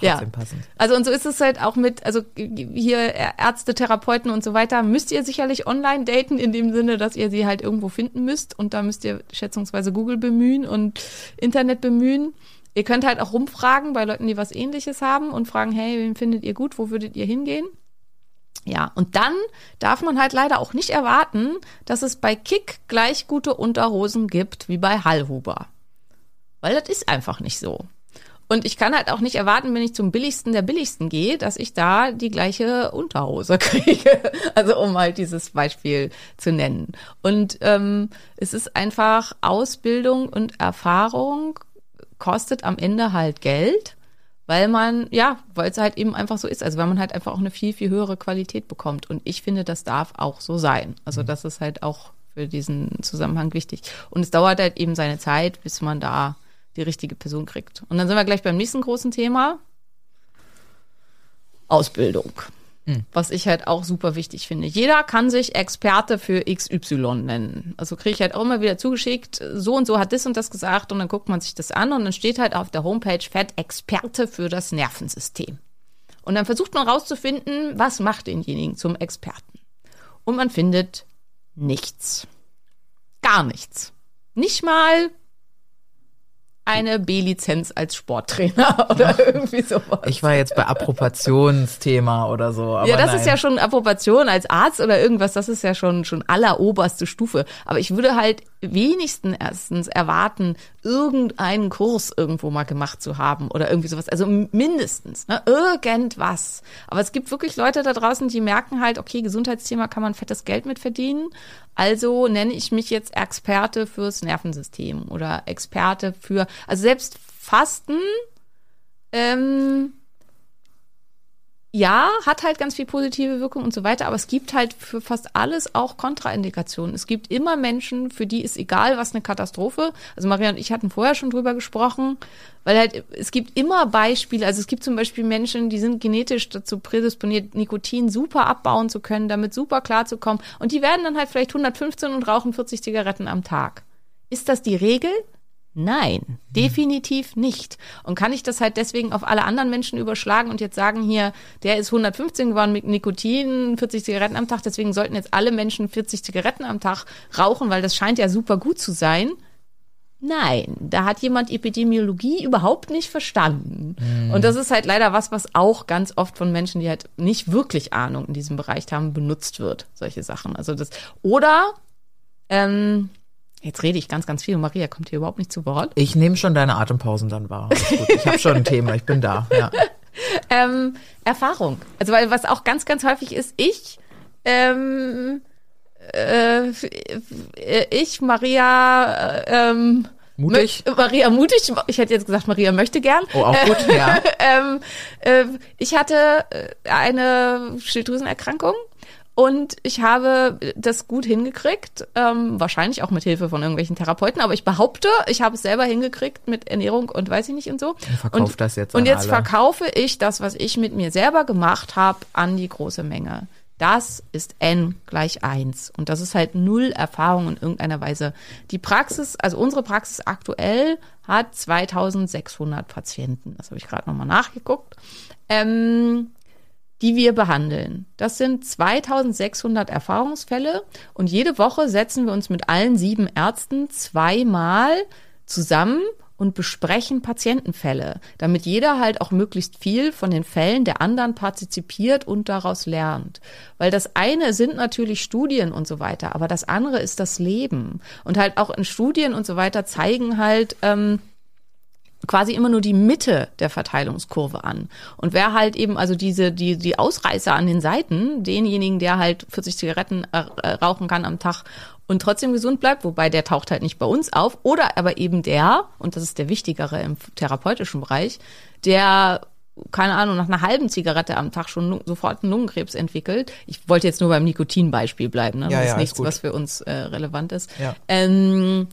Ja. Trotzdem passend. Also und so ist es halt auch mit, also hier Ärzte, Therapeuten und so weiter, müsst ihr sicherlich online daten, in dem Sinne, dass ihr sie halt irgendwo finden müsst und da müsst ihr schätzungsweise Google bemühen und Internet bemühen. Ihr könnt halt auch rumfragen bei Leuten, die was ähnliches haben und fragen, hey, wen findet ihr gut, wo würdet ihr hingehen? Ja, und dann darf man halt leider auch nicht erwarten, dass es bei Kick gleich gute Unterhosen gibt wie bei Hallhuber. Weil das ist einfach nicht so. Und ich kann halt auch nicht erwarten, wenn ich zum billigsten der billigsten gehe, dass ich da die gleiche Unterhose kriege. Also um halt dieses Beispiel zu nennen. Und ähm, es ist einfach Ausbildung und Erfahrung kostet am Ende halt Geld, weil man, ja, weil es halt eben einfach so ist. Also weil man halt einfach auch eine viel, viel höhere Qualität bekommt. Und ich finde, das darf auch so sein. Also das ist halt auch für diesen Zusammenhang wichtig. Und es dauert halt eben seine Zeit, bis man da die richtige Person kriegt. Und dann sind wir gleich beim nächsten großen Thema. Ausbildung. Was ich halt auch super wichtig finde. Jeder kann sich Experte für XY nennen. Also kriege ich halt auch immer wieder zugeschickt, so und so hat das und das gesagt und dann guckt man sich das an und dann steht halt auf der Homepage fett Experte für das Nervensystem. Und dann versucht man rauszufinden, was macht denjenigen zum Experten. Und man findet nichts. Gar nichts. Nicht mal eine B-Lizenz als Sporttrainer oder irgendwie sowas. Ich war jetzt bei Approbationsthema oder so. Ja, das nein. ist ja schon Approbation als Arzt oder irgendwas, das ist ja schon, schon alleroberste Stufe. Aber ich würde halt wenigstens erstens erwarten, irgendeinen Kurs irgendwo mal gemacht zu haben oder irgendwie sowas. Also mindestens, ne? irgendwas. Aber es gibt wirklich Leute da draußen, die merken halt, okay, Gesundheitsthema kann man fettes Geld mit verdienen. Also nenne ich mich jetzt Experte fürs Nervensystem oder Experte für, also selbst Fasten, ähm, ja, hat halt ganz viel positive Wirkung und so weiter, aber es gibt halt für fast alles auch Kontraindikationen. Es gibt immer Menschen, für die ist egal, was eine Katastrophe. Also Maria und ich hatten vorher schon drüber gesprochen, weil halt es gibt immer Beispiele. Also es gibt zum Beispiel Menschen, die sind genetisch dazu prädisponiert, Nikotin super abbauen zu können, damit super klarzukommen. Und die werden dann halt vielleicht 115 und rauchen 40 Zigaretten am Tag. Ist das die Regel? Nein, definitiv nicht. Und kann ich das halt deswegen auf alle anderen Menschen überschlagen und jetzt sagen hier, der ist 115 geworden mit Nikotin, 40 Zigaretten am Tag, deswegen sollten jetzt alle Menschen 40 Zigaretten am Tag rauchen, weil das scheint ja super gut zu sein. Nein, da hat jemand Epidemiologie überhaupt nicht verstanden. Und das ist halt leider was, was auch ganz oft von Menschen, die halt nicht wirklich Ahnung in diesem Bereich haben, benutzt wird. Solche Sachen. Also das, oder, ähm, jetzt rede ich ganz, ganz viel und Maria kommt hier überhaupt nicht zu Wort. Ich nehme schon deine Atempausen dann wahr. Ich habe schon ein Thema, ich bin da. Ja. Ähm, Erfahrung. Also weil was auch ganz, ganz häufig ist, ich, ähm, äh, ich, Maria, äh, ähm, Mutig? mö- Maria mutig. Ich hätte jetzt gesagt, Maria möchte gern. Oh, auch gut, ja. ähm, äh, ich hatte äh, eine Schilddrüsenerkrankung Und ich habe das gut hingekriegt, ähm, wahrscheinlich auch mit Hilfe von irgendwelchen Therapeuten, aber ich behaupte, ich habe es selber hingekriegt mit Ernährung und weiß ich nicht und so. Und verkauft das jetzt Und jetzt alle. verkaufe ich das, was ich mit mir selber gemacht habe, an die große Menge. Das ist n gleich eins Und das ist halt null Erfahrung in irgendeiner Weise. Die Praxis, also unsere Praxis aktuell hat 2600 Patienten. Das habe ich gerade nochmal nachgeguckt. Ähm, die wir behandeln. Das sind 2600 Erfahrungsfälle und jede Woche setzen wir uns mit allen sieben Ärzten zweimal zusammen und besprechen Patientenfälle, damit jeder halt auch möglichst viel von den Fällen der anderen partizipiert und daraus lernt. Weil das eine sind natürlich Studien und so weiter, aber das andere ist das Leben. Und halt auch in Studien und so weiter zeigen halt, ähm, quasi immer nur die Mitte der Verteilungskurve an. Und wer halt eben, also diese, die, die Ausreißer an den Seiten, denjenigen, der halt 40 Zigaretten äh, äh, rauchen kann am Tag und trotzdem gesund bleibt, wobei der taucht halt nicht bei uns auf, oder aber eben der, und das ist der wichtigere im therapeutischen Bereich, der keine Ahnung, nach einer halben Zigarette am Tag schon sofort einen Lungenkrebs entwickelt. Ich wollte jetzt nur beim Nikotinbeispiel bleiben, ne? Ja, das ja, ist nichts, ist was für uns äh, relevant ist. Ja. Ähm,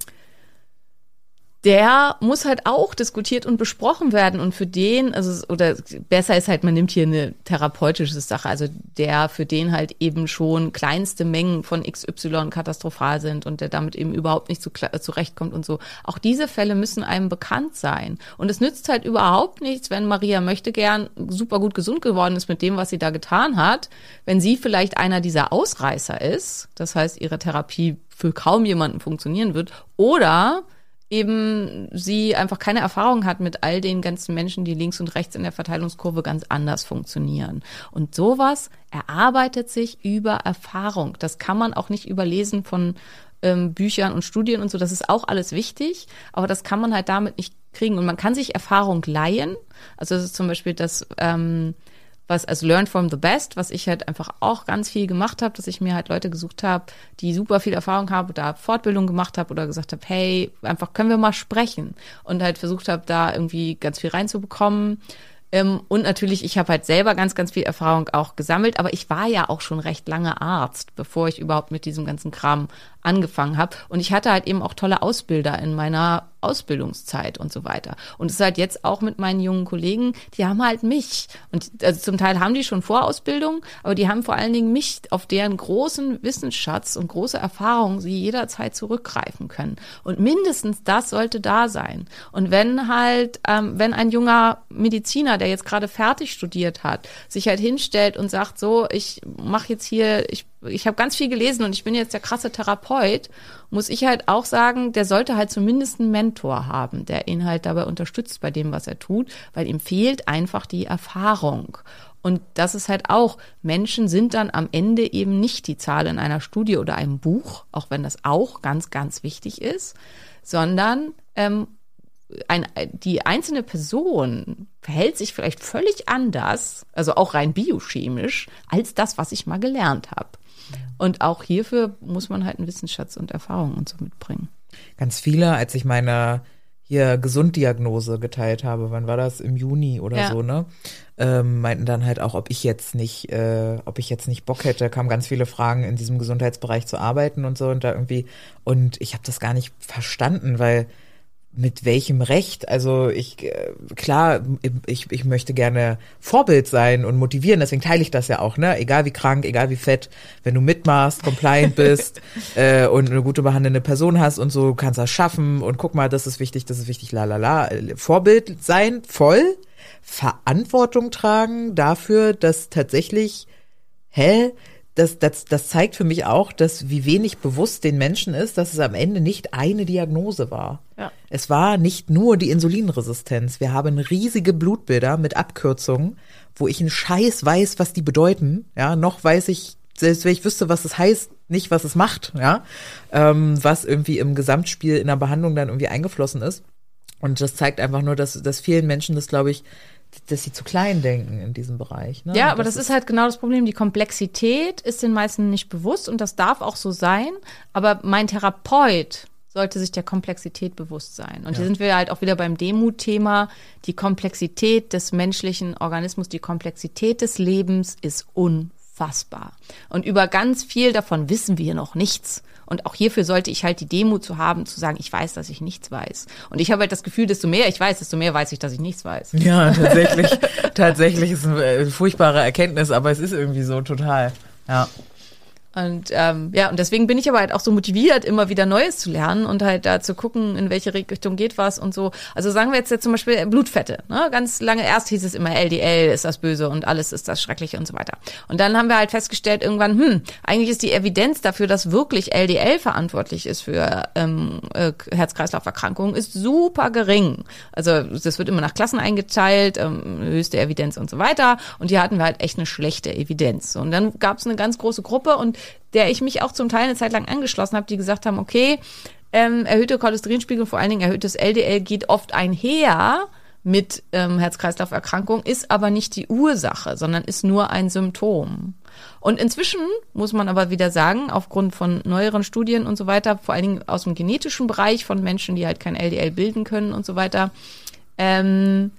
der muss halt auch diskutiert und besprochen werden und für den, also oder besser ist halt, man nimmt hier eine therapeutische Sache, also der für den halt eben schon kleinste Mengen von XY katastrophal sind und der damit eben überhaupt nicht zu, zurechtkommt und so. Auch diese Fälle müssen einem bekannt sein und es nützt halt überhaupt nichts, wenn Maria möchte gern super gut gesund geworden ist mit dem, was sie da getan hat, wenn sie vielleicht einer dieser Ausreißer ist, das heißt ihre Therapie für kaum jemanden funktionieren wird oder eben sie einfach keine Erfahrung hat mit all den ganzen Menschen, die links und rechts in der Verteilungskurve ganz anders funktionieren. Und sowas erarbeitet sich über Erfahrung. Das kann man auch nicht überlesen von ähm, Büchern und Studien und so. Das ist auch alles wichtig, aber das kann man halt damit nicht kriegen. Und man kann sich Erfahrung leihen. Also das ist zum Beispiel das ähm, was also Learn from the Best, was ich halt einfach auch ganz viel gemacht habe, dass ich mir halt Leute gesucht habe, die super viel Erfahrung haben, da Fortbildung gemacht habe oder gesagt habe, hey, einfach können wir mal sprechen und halt versucht habe, da irgendwie ganz viel reinzubekommen. Ähm, und natürlich, ich habe halt selber ganz, ganz viel Erfahrung auch gesammelt, aber ich war ja auch schon recht lange Arzt, bevor ich überhaupt mit diesem ganzen Kram angefangen habe. Und ich hatte halt eben auch tolle Ausbilder in meiner Ausbildungszeit und so weiter. Und es ist halt jetzt auch mit meinen jungen Kollegen, die haben halt mich. Und also zum Teil haben die schon Vorausbildung, aber die haben vor allen Dingen mich, auf deren großen Wissensschatz und große Erfahrung sie jederzeit zurückgreifen können. Und mindestens das sollte da sein. Und wenn halt, ähm, wenn ein junger Mediziner, der jetzt gerade fertig studiert hat, sich halt hinstellt und sagt, so, ich mache jetzt hier, ich ich habe ganz viel gelesen und ich bin jetzt der krasse Therapeut, muss ich halt auch sagen, der sollte halt zumindest einen Mentor haben, der ihn halt dabei unterstützt bei dem, was er tut, weil ihm fehlt einfach die Erfahrung. Und das ist halt auch, Menschen sind dann am Ende eben nicht die Zahl in einer Studie oder einem Buch, auch wenn das auch ganz, ganz wichtig ist, sondern ähm, ein, die einzelne Person verhält sich vielleicht völlig anders, also auch rein biochemisch, als das, was ich mal gelernt habe. Und auch hierfür muss man halt einen Wissensschatz und Erfahrung und so mitbringen. Ganz viele, als ich meine hier Gesunddiagnose geteilt habe, wann war das? Im Juni oder Ja. so, ne? Ähm, meinten dann halt auch, ob ich jetzt nicht, äh, ob ich jetzt nicht Bock hätte, kamen ganz viele Fragen in diesem Gesundheitsbereich zu arbeiten und so und da irgendwie und ich habe das gar nicht verstanden, weil mit welchem Recht? Also ich, äh, klar, ich, ich möchte gerne Vorbild sein und motivieren, deswegen teile ich das ja auch, ne? Egal wie krank, egal wie fett, wenn du mitmachst, compliant bist äh, und eine gute behandelnde Person hast und so, kannst das schaffen und guck mal, das ist wichtig, das ist wichtig, la la la. Vorbild sein, voll, Verantwortung tragen dafür, dass tatsächlich, hä? Das, das, das zeigt für mich auch, dass wie wenig bewusst den Menschen ist, dass es am Ende nicht eine Diagnose war. Ja. Es war nicht nur die Insulinresistenz. Wir haben riesige Blutbilder mit Abkürzungen, wo ich einen Scheiß weiß, was die bedeuten. Ja, noch weiß ich, selbst wenn ich wüsste, was es heißt, nicht, was es macht. Ja, ähm, was irgendwie im Gesamtspiel in der Behandlung dann irgendwie eingeflossen ist. Und das zeigt einfach nur, dass, dass vielen Menschen das, glaube ich, dass sie zu klein denken in diesem Bereich. Ne? Ja, aber das, ist halt genau das Problem. Die Komplexität ist den meisten nicht bewusst und das darf auch so sein. Aber mein Therapeut sollte sich der Komplexität bewusst sein. Und hier sind wir halt auch wieder beim Demut-Thema. Die Komplexität des menschlichen Organismus, die Komplexität des Lebens ist unfassbar. Und über ganz viel davon wissen wir noch nichts. Und auch hierfür sollte ich halt die Demut zu haben, zu sagen, ich weiß, dass ich nichts weiß. Und ich habe halt das Gefühl, desto mehr ich weiß, desto mehr weiß ich, dass ich nichts weiß. Ja, tatsächlich. tatsächlich ist eine äh, furchtbare Erkenntnis, aber es ist irgendwie so total. Ja. Und ähm, ja, und deswegen bin ich aber halt auch so motiviert, immer wieder Neues zu lernen und halt da zu gucken, in welche Richtung geht was und so. Also sagen wir jetzt, jetzt zum Beispiel Blutfette. Ne? Ganz lange erst hieß es immer LDL ist das Böse und alles ist das Schreckliche und so weiter. Und dann haben wir halt festgestellt irgendwann, hm, eigentlich ist die Evidenz dafür, dass wirklich LDL verantwortlich ist für ähm, äh, Herz-Kreislauf-Erkrankungen, ist super gering. Also das wird immer nach Klassen eingeteilt, ähm, höchste Evidenz und so weiter. Und hier hatten wir halt echt eine schlechte Evidenz. Und dann gab es eine ganz große Gruppe und der ich mich auch zum Teil eine Zeit lang angeschlossen habe, die gesagt haben, okay, ähm, erhöhte Cholesterinspiegel, vor allen Dingen erhöhtes LDL geht oft einher mit ähm, Herz-Kreislauf-Erkrankung, ist aber nicht die Ursache, sondern ist nur ein Symptom. Und inzwischen muss man aber wieder sagen, aufgrund von neueren Studien und so weiter, vor allen Dingen aus dem genetischen Bereich von Menschen, die halt kein LDL bilden können und so weiter, ähm,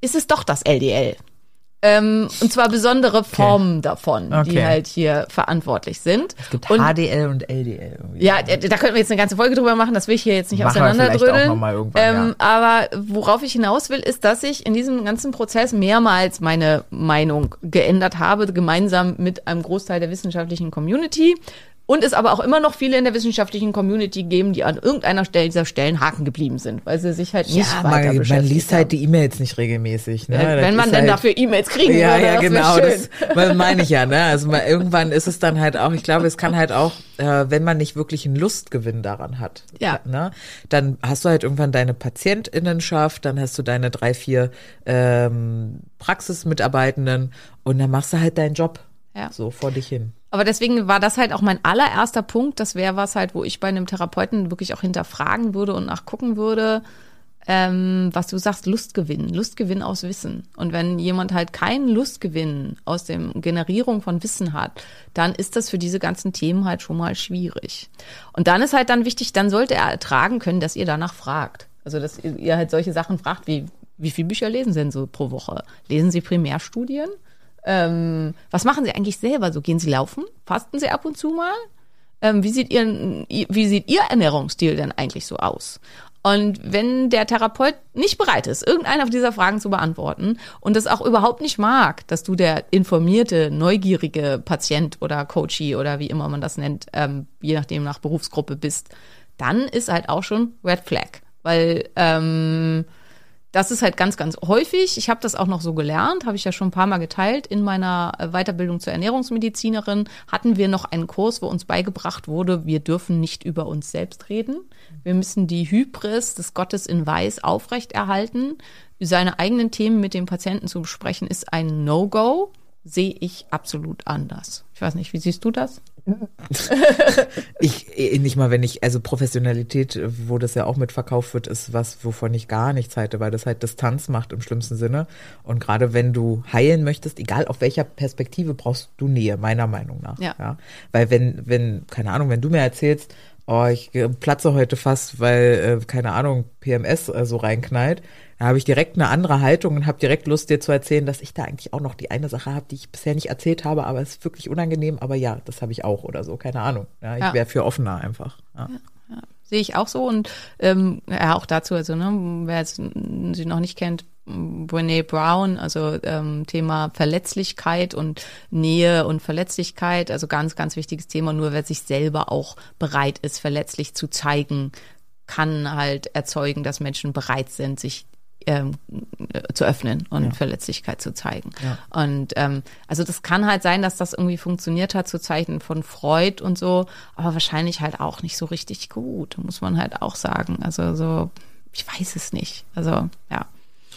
ist es doch das LDL. Ähm, und zwar besondere Formen davon, die Okay. halt hier verantwortlich sind. Es gibt und HDL und LDL. Irgendwie. ja, da da könnten wir jetzt eine ganze Folge drüber machen, das will ich hier jetzt nicht Machen auseinanderdrödeln. ähm, Aber worauf ich hinaus will, ist, dass ich in diesem ganzen Prozess mehrmals meine Meinung geändert habe, gemeinsam mit einem Großteil der wissenschaftlichen Community. Und es aber auch immer noch viele in der wissenschaftlichen Community geben, die an irgendeiner Stelle dieser Stellen haken geblieben sind, weil sie sich halt nicht ja, weiter man, man beschäftigt liest halt die E-Mails nicht regelmäßig. Ne? Äh, Das Wenn man denn halt, dafür E-Mails kriegen ja, würde, ja, genau. Das das meine ich ja. Ne? Also mal, irgendwann ist es dann halt auch. Ich glaube, es kann halt auch, äh, wenn man nicht wirklich einen Lustgewinn daran hat. Ja. Ne? Dann hast du halt irgendwann deine Patientinnenschaft, dann hast du deine drei, vier ähm, Praxismitarbeitenden und dann machst du halt deinen Job Ja. so vor dich hin. Aber deswegen war das halt auch mein allererster Punkt. Das wäre was halt, wo ich bei einem Therapeuten wirklich auch hinterfragen würde und nachgucken würde, ähm, was du sagst, Lustgewinn, Lustgewinn aus Wissen. Und wenn jemand halt keinen Lustgewinn aus dem Generierung von Wissen hat, dann ist das für diese ganzen Themen halt schon mal schwierig. Und dann ist halt dann wichtig, dann sollte er ertragen können, dass ihr danach fragt. Also, dass ihr, halt solche Sachen fragt, wie, wie viele Bücher lesen Sie denn so pro Woche? Lesen Sie Primärstudien? Ähm, was machen Sie eigentlich selber? So gehen Sie laufen? Fasten Sie ab und zu mal? Ähm, wie sieht Ihr, wie sieht Ihr Ernährungsstil denn eigentlich so aus? Und wenn der Therapeut nicht bereit ist, irgendeine dieser Fragen zu beantworten und es auch überhaupt nicht mag, dass du der informierte, neugierige Patient oder Coachee oder wie immer man das nennt, ähm, je nachdem nach Berufsgruppe bist, dann ist halt auch schon Red Flag. Weil ähm, das ist halt ganz, ganz häufig. Ich habe das auch noch so gelernt, habe ich ja schon ein paar Mal geteilt. In meiner äh, Weiterbildung zur Ernährungsmedizinerin hatten wir noch einen Kurs, wo uns beigebracht wurde, wir dürfen nicht über uns selbst reden. Wir müssen die Hybris des Gottes in Weiß aufrechterhalten. Seine eigenen Themen mit dem Patienten zu besprechen, ist ein No-Go. Sehe ich absolut anders. Ich weiß nicht, wie siehst du das? Ich, eh, nicht mal, wenn ich, also Professionalität, wo das ja auch mit verkauft wird, ist was, wovon ich gar nichts halte, weil das halt Distanz macht im schlimmsten Sinne. Und gerade wenn du heilen möchtest, egal auf welcher Perspektive, brauchst du Nähe, meiner Meinung nach. Ja. Weil wenn, wenn, keine Ahnung, wenn du mir erzählst, oh, ich äh, platze heute fast, weil, äh, keine Ahnung, PMS äh, so reinknallt, da habe ich direkt eine andere Haltung und habe direkt Lust, dir zu erzählen, dass ich da eigentlich auch noch die eine Sache habe, die ich bisher nicht erzählt habe, aber es ist wirklich unangenehm, aber ja, das habe ich auch oder so, keine Ahnung. Ja, ich Ja. wäre für offener einfach. Ja. Sehe ich auch so und ähm, ja, auch dazu, also ne, wer jetzt sie noch nicht kennt, Brene Brown, also ähm, Thema Verletzlichkeit und Nähe und Verletzlichkeit, also ganz, ganz wichtiges Thema. Nur wer sich selber auch bereit ist, verletzlich zu zeigen, kann halt erzeugen, dass Menschen bereit sind, sich ähm, äh, zu öffnen und Verletzlichkeit zu zeigen. Und ähm, also das kann halt sein, dass das irgendwie funktioniert hat zu Zeiten von Freud und so, aber wahrscheinlich halt auch nicht so richtig gut, muss man halt auch sagen. Also so, ich weiß es nicht. Also ja.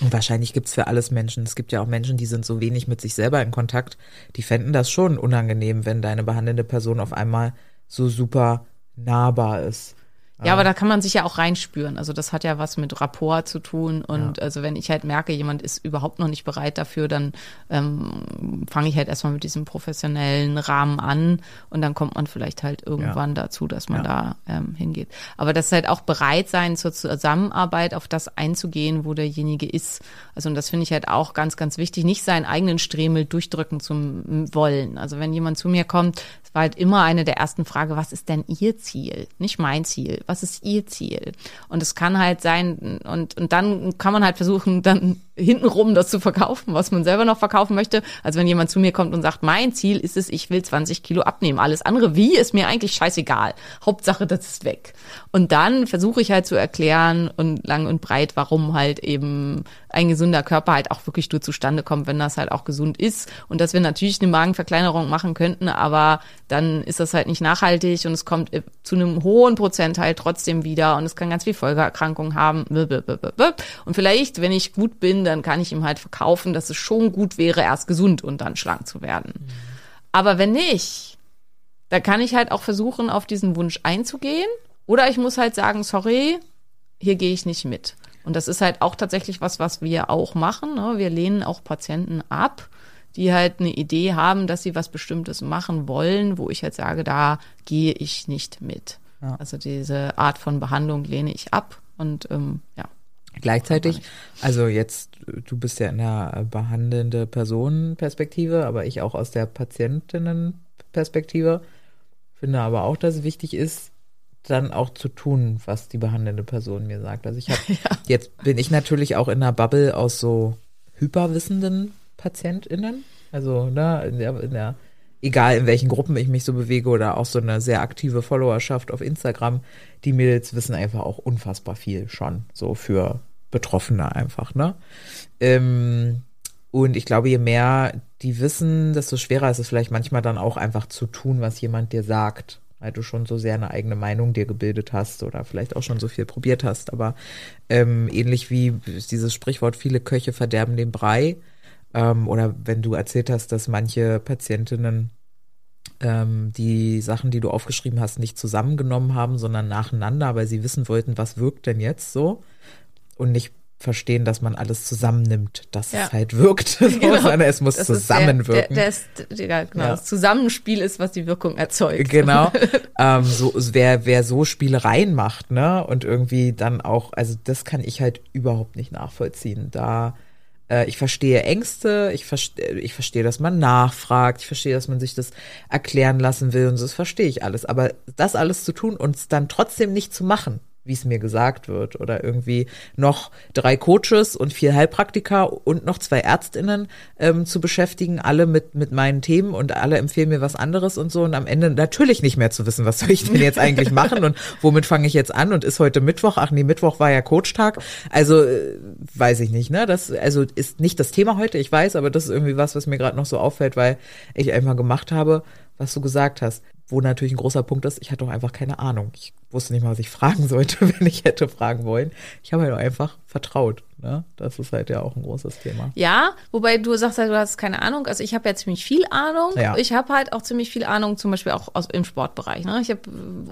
Und wahrscheinlich gibt's für alles Menschen. Es gibt ja auch Menschen, die sind so wenig mit sich selber in Kontakt, die fänden das schon unangenehm, wenn deine behandelnde Person auf einmal so super nahbar ist. Ja, aber da kann man sich ja auch reinspüren. Also das hat ja was mit Rapport zu tun. Und also wenn ich halt merke, jemand ist überhaupt noch nicht bereit dafür, dann ähm, fange ich halt erstmal mit diesem professionellen Rahmen an und dann kommt man vielleicht halt irgendwann dazu, dass man da ähm, hingeht. Aber das ist halt auch bereit sein, zur Zusammenarbeit auf das einzugehen, wo derjenige ist. Also und das finde ich halt auch ganz, ganz wichtig, nicht seinen eigenen Stremel durchdrücken zum Wollen. Also wenn jemand zu mir kommt, war halt immer eine der ersten Frage, was ist denn Ihr Ziel? Nicht mein Ziel. Was ist Ihr Ziel? Und es kann halt sein, und, und dann kann man halt versuchen, dann hintenrum das zu verkaufen, was man selber noch verkaufen möchte. Also wenn jemand zu mir kommt und sagt, mein Ziel ist es, ich will 20 Kilo abnehmen. Alles andere, wie, ist mir eigentlich scheißegal. Hauptsache, das ist weg. Und dann versuche ich halt zu erklären und lang und breit, warum halt eben ein gesunder Körper halt auch wirklich nur zustande kommt, wenn das halt auch gesund ist. Und dass wir natürlich eine Magenverkleinerung machen könnten, aber dann ist das halt nicht nachhaltig und es kommt zu einem hohen Prozentteil trotzdem wieder und es kann ganz viel Folgeerkrankungen haben. Und vielleicht, wenn ich gut bin, dann kann ich ihm halt verkaufen, dass es schon gut wäre, erst gesund und dann schlank zu werden. Mhm. Aber wenn nicht, dann kann ich halt auch versuchen, auf diesen Wunsch einzugehen. Oder ich muss halt sagen, sorry, hier gehe ich nicht mit. Und das ist halt auch tatsächlich was, was wir auch machen. Ne? Wir lehnen auch Patienten ab, die halt eine Idee haben, dass sie was Bestimmtes machen wollen, wo ich halt sage, da gehe ich nicht mit. Ja. Also diese Art von Behandlung lehne ich ab und ähm, ja. Gleichzeitig, also jetzt, du bist ja in der behandelnde Personenperspektive, aber ich auch aus der Patientinnenperspektive, finde aber auch, dass es wichtig ist, dann auch zu tun, was die behandelnde Person mir sagt. Also ich habe, ja. jetzt bin ich natürlich auch in einer Bubble aus so hyperwissenden PatientInnen. Also, ne, in der, in der, egal in welchen Gruppen ich mich so bewege oder auch so eine sehr aktive Followerschaft auf Instagram, die Mädels wissen einfach auch unfassbar viel schon, so für Betroffene einfach, ne? Ähm, und ich glaube, je mehr die wissen, desto schwerer ist es vielleicht manchmal dann auch einfach zu tun, was jemand dir sagt weil du schon so sehr eine eigene Meinung dir gebildet hast oder vielleicht auch schon so viel probiert hast. Aber ähm, ähnlich wie dieses Sprichwort, viele Köche verderben den Brei. Ähm, oder wenn du erzählt hast, dass manche Patientinnen ähm, die Sachen, die du aufgeschrieben hast, nicht zusammengenommen haben, sondern nacheinander, weil sie wissen wollten, was wirkt denn jetzt so und nicht verstehen, dass man alles zusammennimmt, dass ja. es halt wirkt, so, genau. sondern es muss das zusammenwirken. Der, der, der, ja, genau, ja. Das Zusammenspiel ist, was die Wirkung erzeugt. Genau. ähm, so, wer, wer so Spielereien macht, ne, und irgendwie dann auch, also das kann ich halt überhaupt nicht nachvollziehen. Da äh, ich verstehe Ängste, ich verstehe, ich verstehe, dass man nachfragt, ich verstehe, dass man sich das erklären lassen will und so, das verstehe ich alles. Aber das alles zu tun und es dann trotzdem nicht zu machen, wie es mir gesagt wird. Oder irgendwie noch drei Coaches und vier Heilpraktiker und noch zwei Ärztinnen ähm, zu beschäftigen, alle mit, mit meinen Themen und alle empfehlen mir was anderes und so. Und am Ende natürlich nicht mehr zu wissen, was soll ich denn jetzt eigentlich machen und womit fange ich jetzt an und ist heute Mittwoch? Ach nee, Mittwoch war ja Coachtag. Also äh, weiß ich nicht, ne? Das also ist nicht das Thema heute, ich weiß, aber das ist irgendwie was, was mir gerade noch so auffällt, weil ich einfach gemacht habe, was du gesagt hast. Wo natürlich ein großer Punkt ist, ich hatte auch einfach keine Ahnung. Ich wusste nicht mal, was ich fragen sollte, wenn ich hätte fragen wollen. Ich habe halt einfach vertraut. Ne? Das ist halt ja auch ein großes Thema. Ja, wobei du sagst halt, du hast keine Ahnung. Also ich habe ja ziemlich viel Ahnung. Ja. Ich habe halt auch ziemlich viel Ahnung, zum Beispiel auch aus, im Sportbereich. Ne? Ich habe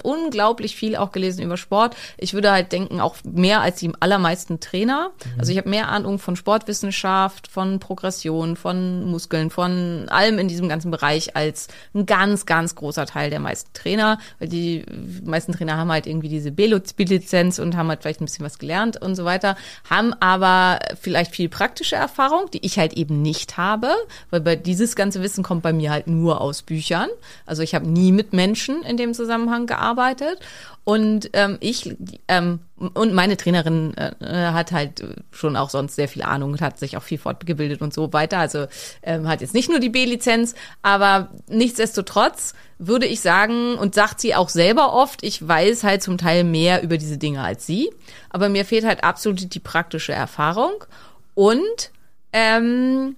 unglaublich viel auch gelesen über Sport. Ich würde halt denken, auch mehr als die allermeisten Trainer. Mhm. Also ich habe mehr Ahnung von Sportwissenschaft, von Progression, von Muskeln, von allem in diesem ganzen Bereich als ein ganz, ganz großer Teil der meisten Trainer. Weil die meisten Trainer haben halt irgendwie diese B-Lizenz und haben halt vielleicht ein bisschen was gelernt und so weiter, haben aber vielleicht viel praktische Erfahrung, die ich halt eben nicht habe, weil bei dieses ganze Wissen kommt bei mir halt nur aus Büchern. Also ich habe nie mit Menschen in dem Zusammenhang gearbeitet und ähm, ich ähm, und meine Trainerin äh, hat halt schon auch sonst sehr viel Ahnung und hat sich auch viel fortgebildet und so weiter. Also ähm, hat jetzt nicht nur die B-Lizenz, aber nichtsdestotrotz würde ich sagen, und sagt sie auch selber oft, ich weiß halt zum Teil mehr über diese Dinge als sie, aber mir fehlt halt absolut die praktische Erfahrung. Und ähm,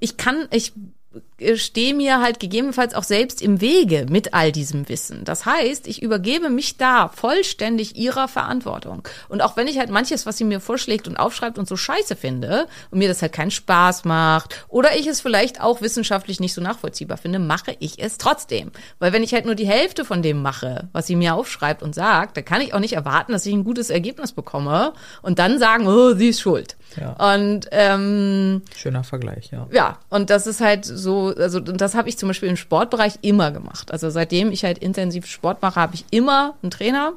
ich kann, ich äh, stehe mir halt gegebenenfalls auch selbst im Wege mit all diesem Wissen. Das heißt, ich übergebe mich da vollständig ihrer Verantwortung. Und auch wenn ich halt manches, was sie mir vorschlägt und aufschreibt und so scheiße finde und mir das halt keinen Spaß macht oder ich es vielleicht auch wissenschaftlich nicht so nachvollziehbar finde, mache ich es trotzdem. Weil wenn ich halt nur die Hälfte von dem mache, was sie mir aufschreibt und sagt, dann kann ich auch nicht erwarten, dass ich ein gutes Ergebnis bekomme und dann sagen, oh, sie ist schuld. Ja. Und ähm, Schöner Vergleich, ja. ja, und das ist halt so, also das habe ich zum Beispiel im Sportbereich immer gemacht. Also seitdem ich halt intensiv Sport mache, habe ich immer einen Trainer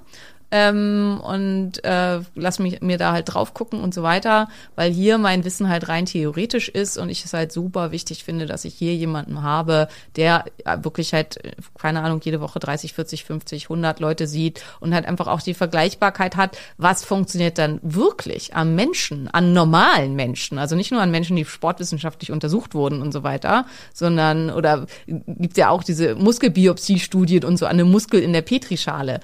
ähm, und äh, lass mich mir da halt drauf gucken und so weiter, weil hier mein Wissen halt rein theoretisch ist und ich es halt super wichtig finde, dass ich hier jemanden habe, der ja, wirklich halt, keine Ahnung, jede Woche 30, 40, 50, 100 Leute sieht und halt einfach auch die Vergleichbarkeit hat, was funktioniert dann wirklich am Menschen, an normalen Menschen, also nicht nur an Menschen, die sportwissenschaftlich untersucht wurden und so weiter, sondern, oder gibt ja auch diese Muskelbiopsie-Studien und so an einem Muskel in der Petrischale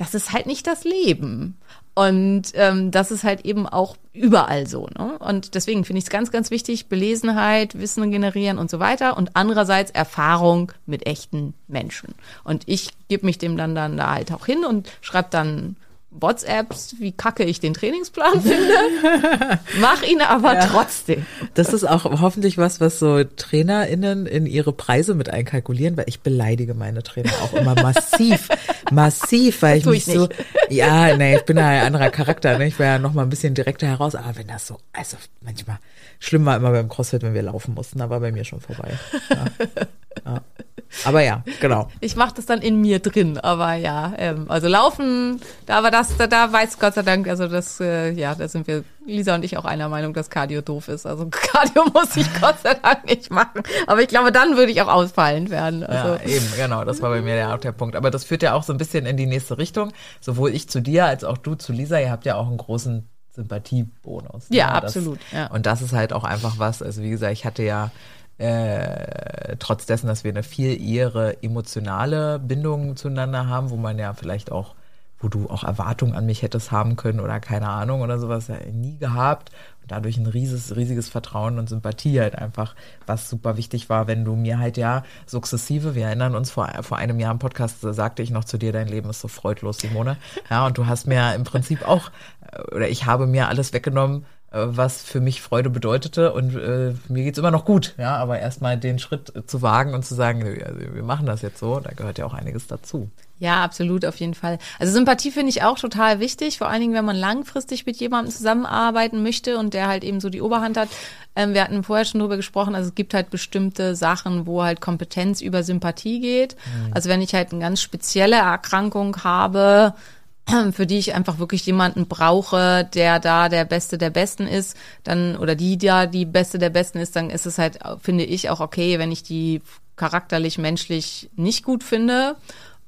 das ist halt nicht das Leben. Und ähm, das ist halt eben auch überall so. Ne? Und deswegen finde ich es ganz, ganz wichtig, Belesenheit, Wissen generieren und so weiter. Und andererseits Erfahrung mit echten Menschen. Und ich gebe mich dem dann, dann da halt auch hin und schreibe dann WhatsApps, wie kacke ich den Trainingsplan finde, mach ihn aber ja. trotzdem. Das ist auch hoffentlich was, was so TrainerInnen in ihre Preise mit einkalkulieren, weil ich beleidige meine Trainer auch immer massiv, massiv, weil ich mich ich so, ja, nee, ich bin ja ein anderer Charakter, ne? ich wäre ja noch mal ein bisschen direkter heraus, aber wenn das so, also manchmal, schlimm war immer beim CrossFit, wenn wir laufen mussten, da war bei mir schon vorbei. Ja. Ja. Aber ja, genau. Ich mache das dann in mir drin, aber ja, ähm, also laufen, da aber das, da, da weiß Gott sei Dank, also das, äh, ja, da sind wir, Lisa und ich auch einer Meinung, dass Cardio doof ist. Also Cardio muss ich Gott sei Dank nicht machen. Aber ich glaube, dann würde ich auch ausfallend werden. Also. Ja, eben, genau, das war bei mir der, auch der Punkt. Aber das führt ja auch so ein bisschen in die nächste Richtung. Sowohl ich zu dir als auch du zu Lisa, ihr habt ja auch einen großen Sympathiebonus. Ne? Ja, absolut. Das, ja. Und das ist halt auch einfach was, also wie gesagt, ich hatte ja äh, trotz dessen, dass wir eine viel ehre emotionale Bindung zueinander haben, wo man ja vielleicht auch, wo du auch Erwartungen an mich hättest haben können oder keine Ahnung oder sowas, ja nie gehabt. Und dadurch ein riesiges, riesiges Vertrauen und Sympathie halt einfach, was super wichtig war, wenn du mir halt ja sukzessive, wir erinnern uns, vor, vor einem Jahr im Podcast sagte ich noch zu dir, dein Leben ist so freudlos, Simone. Ja, und du hast mir im Prinzip auch, äh, oder ich habe mir alles weggenommen, äh, was für mich Freude bedeutete und äh, mir geht's immer noch gut, ja, aber erstmal den Schritt zu wagen und zu sagen, also wir machen das jetzt so, da gehört ja auch einiges dazu. Ja, absolut, auf jeden Fall. Also Sympathie finde ich auch total wichtig, vor allen Dingen, wenn man langfristig mit jemandem zusammenarbeiten möchte und der halt eben so die Oberhand hat. Ähm, wir hatten vorher schon drüber gesprochen, also es gibt halt bestimmte Sachen, wo halt Kompetenz über Sympathie geht. Mhm. Also wenn ich halt eine ganz spezielle Erkrankung habe, für die ich einfach wirklich jemanden brauche, der da der Beste der Besten ist, dann oder die da die Beste der Besten ist, dann ist es halt, finde ich, auch okay, wenn ich die charakterlich, menschlich nicht gut finde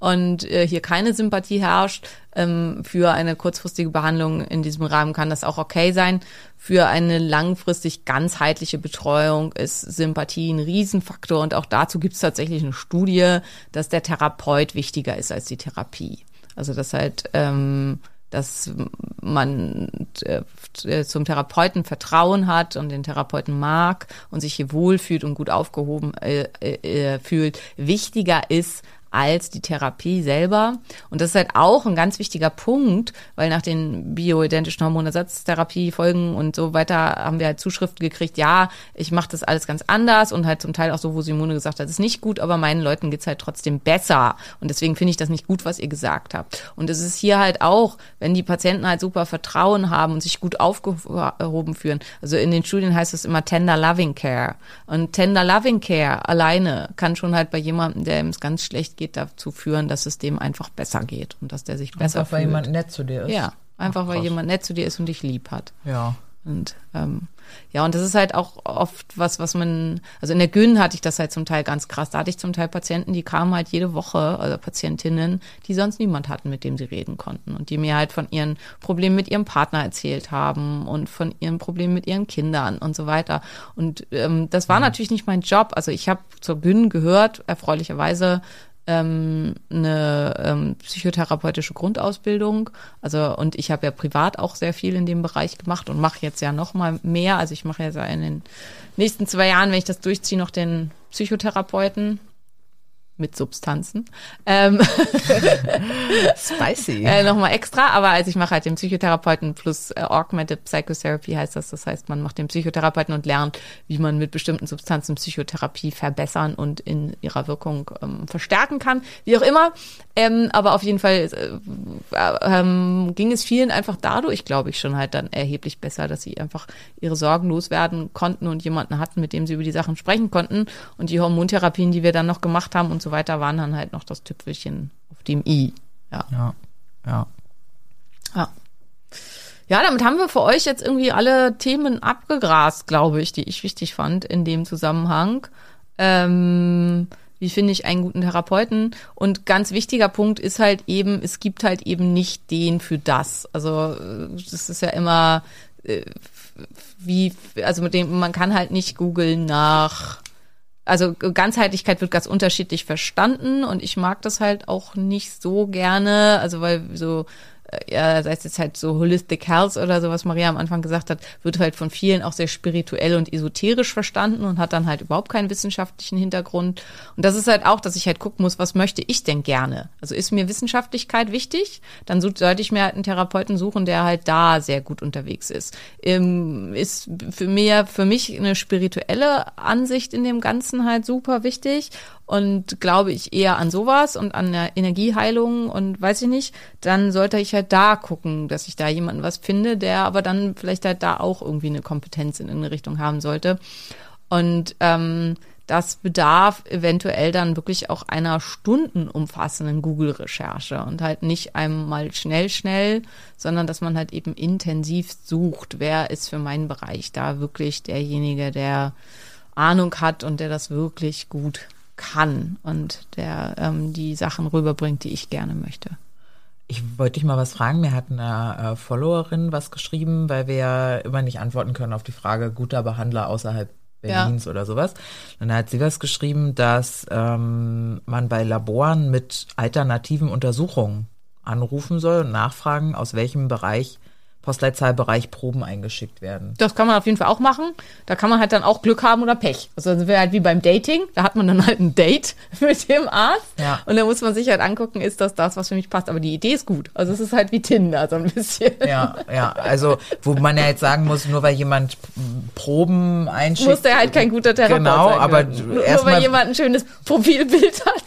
und äh, hier keine Sympathie herrscht. Ähm, für eine kurzfristige Behandlung in diesem Rahmen kann das auch okay sein. Für eine langfristig ganzheitliche Betreuung ist Sympathie ein Riesenfaktor und auch dazu gibt es tatsächlich eine Studie, dass der Therapeut wichtiger ist als die Therapie. Also das halt, ähm, dass man äh, zum Therapeuten Vertrauen hat und den Therapeuten mag und sich hier wohlfühlt und gut aufgehoben äh, äh, fühlt, wichtiger ist als die Therapie selber. Und das ist halt auch ein ganz wichtiger Punkt, weil nach den bioidentischen Hormonersatztherapie-Folgen und so weiter haben wir halt Zuschriften gekriegt, ja, ich mache das alles ganz anders und halt zum Teil auch so, wo Simone gesagt hat, ist nicht gut, aber meinen Leuten geht's halt trotzdem besser. Und deswegen finde ich das nicht gut, was ihr gesagt habt. Und es ist hier halt auch, wenn die Patienten halt super Vertrauen haben und sich gut aufgehoben fühlen. Also in den Studien heißt es immer Tender Loving Care. Und Tender Loving Care alleine kann schon halt bei jemandem, der es ganz schlecht geht, geht dazu führen, dass es dem einfach besser geht und dass der sich besser einfach, fühlt. weil jemand nett zu dir ist. Ja, einfach Ach, weil jemand nett zu dir ist und dich lieb hat. Ja. Und ähm, ja, und das ist halt auch oft was, was man, also in der Gyn hatte ich das halt zum Teil ganz krass. Da hatte ich zum Teil Patienten, die kamen halt jede Woche, also Patientinnen, die sonst niemand hatten, mit dem sie reden konnten und die mir halt von ihren Problemen mit ihrem Partner erzählt haben und von ihren Problemen mit ihren Kindern und so weiter. Und ähm, das war mhm. natürlich nicht mein Job. Also ich habe zur Gyn gehört, erfreulicherweise, ähm, eine ähm, psychotherapeutische Grundausbildung. Also und ich habe ja privat auch sehr viel in dem Bereich gemacht und mache jetzt ja noch mal mehr. Also ich mache ja in den nächsten zwei Jahren, wenn ich das durchziehe, noch den Psychotherapeuten mit Substanzen. Ähm, Spicy. äh, nochmal extra, aber also ich mache halt den Psychotherapeuten plus äh, Augmented Psychotherapy heißt das. Das heißt, man macht den Psychotherapeuten und lernt, wie man mit bestimmten Substanzen Psychotherapie verbessern und in ihrer Wirkung ähm, verstärken kann. Wie auch immer. Ähm, aber auf jeden Fall äh, ähm, ging es vielen einfach dadurch, glaube ich, schon halt dann erheblich besser, dass sie einfach ihre Sorgen loswerden konnten und jemanden hatten, mit dem sie über die Sachen sprechen konnten. Und die Hormontherapien, die wir dann noch gemacht haben und so weiter, waren dann halt noch das Tüpfelchen auf dem I. Ja. Ja, ja. Ja. Ja, damit haben wir für euch jetzt irgendwie alle Themen abgegrast, glaube ich, die ich wichtig fand in dem Zusammenhang. Ähm, wie finde ich einen guten Therapeuten? Und ganz wichtiger Punkt ist halt eben, es gibt halt eben nicht den für das. Also äh, das ist ja immer äh, wie, also mit dem, man kann halt nicht googeln nach also Ganzheitlichkeit wird ganz unterschiedlich verstanden und ich mag das halt auch nicht so gerne, also weil so ja, sei es jetzt halt so Holistic Health oder so, was Maria am Anfang gesagt hat, wird halt von vielen auch sehr spirituell und esoterisch verstanden und hat dann halt überhaupt keinen wissenschaftlichen Hintergrund. Und das ist halt auch, dass ich halt gucken muss, was möchte ich denn gerne? Also ist mir Wissenschaftlichkeit wichtig? Dann so- sollte ich mir halt einen Therapeuten suchen, der halt da sehr gut unterwegs ist. Ähm, ist für mir, für mich eine spirituelle Ansicht in dem Ganzen halt super wichtig und glaube ich eher an sowas und an der Energieheilung und weiß ich nicht, dann sollte ich halt da gucken, dass ich da jemanden was finde, der aber dann vielleicht halt da auch irgendwie eine Kompetenz in eine Richtung haben sollte. Und ähm, das bedarf eventuell dann wirklich auch einer stundenumfassenden Google-Recherche und halt nicht einmal schnell, schnell, sondern dass man halt eben intensiv sucht, wer ist für meinen Bereich da wirklich derjenige, der Ahnung hat und der das wirklich gut kann und der ähm, die Sachen rüberbringt, die ich gerne möchte. Ich wollte dich mal was fragen. Mir hat eine äh, Followerin was geschrieben, weil wir ja immer nicht antworten können auf die Frage guter Behandler außerhalb Ja. Berlins oder sowas. Dann hat sie was geschrieben, dass ähm, man bei Laboren mit alternativen Untersuchungen anrufen soll und nachfragen, aus welchem Bereich, Postleitzahlbereich Proben eingeschickt werden. Das kann man auf jeden Fall auch machen. Da kann man halt dann auch Glück haben oder Pech. Also das wäre halt wie beim Dating. Da hat man dann halt ein Date mit dem Arzt. Ja. Und dann muss man sich halt angucken, ist das das, was für mich passt. Aber die Idee ist gut. Also es ist halt wie Tinder so ein bisschen. Ja, ja, also wo man ja jetzt sagen muss, nur weil jemand Proben einschickt. Muss der halt kein guter Therapeut Genau, sein. aber Nur, nur erstmal- weil jemand ein schönes Profilbild hat.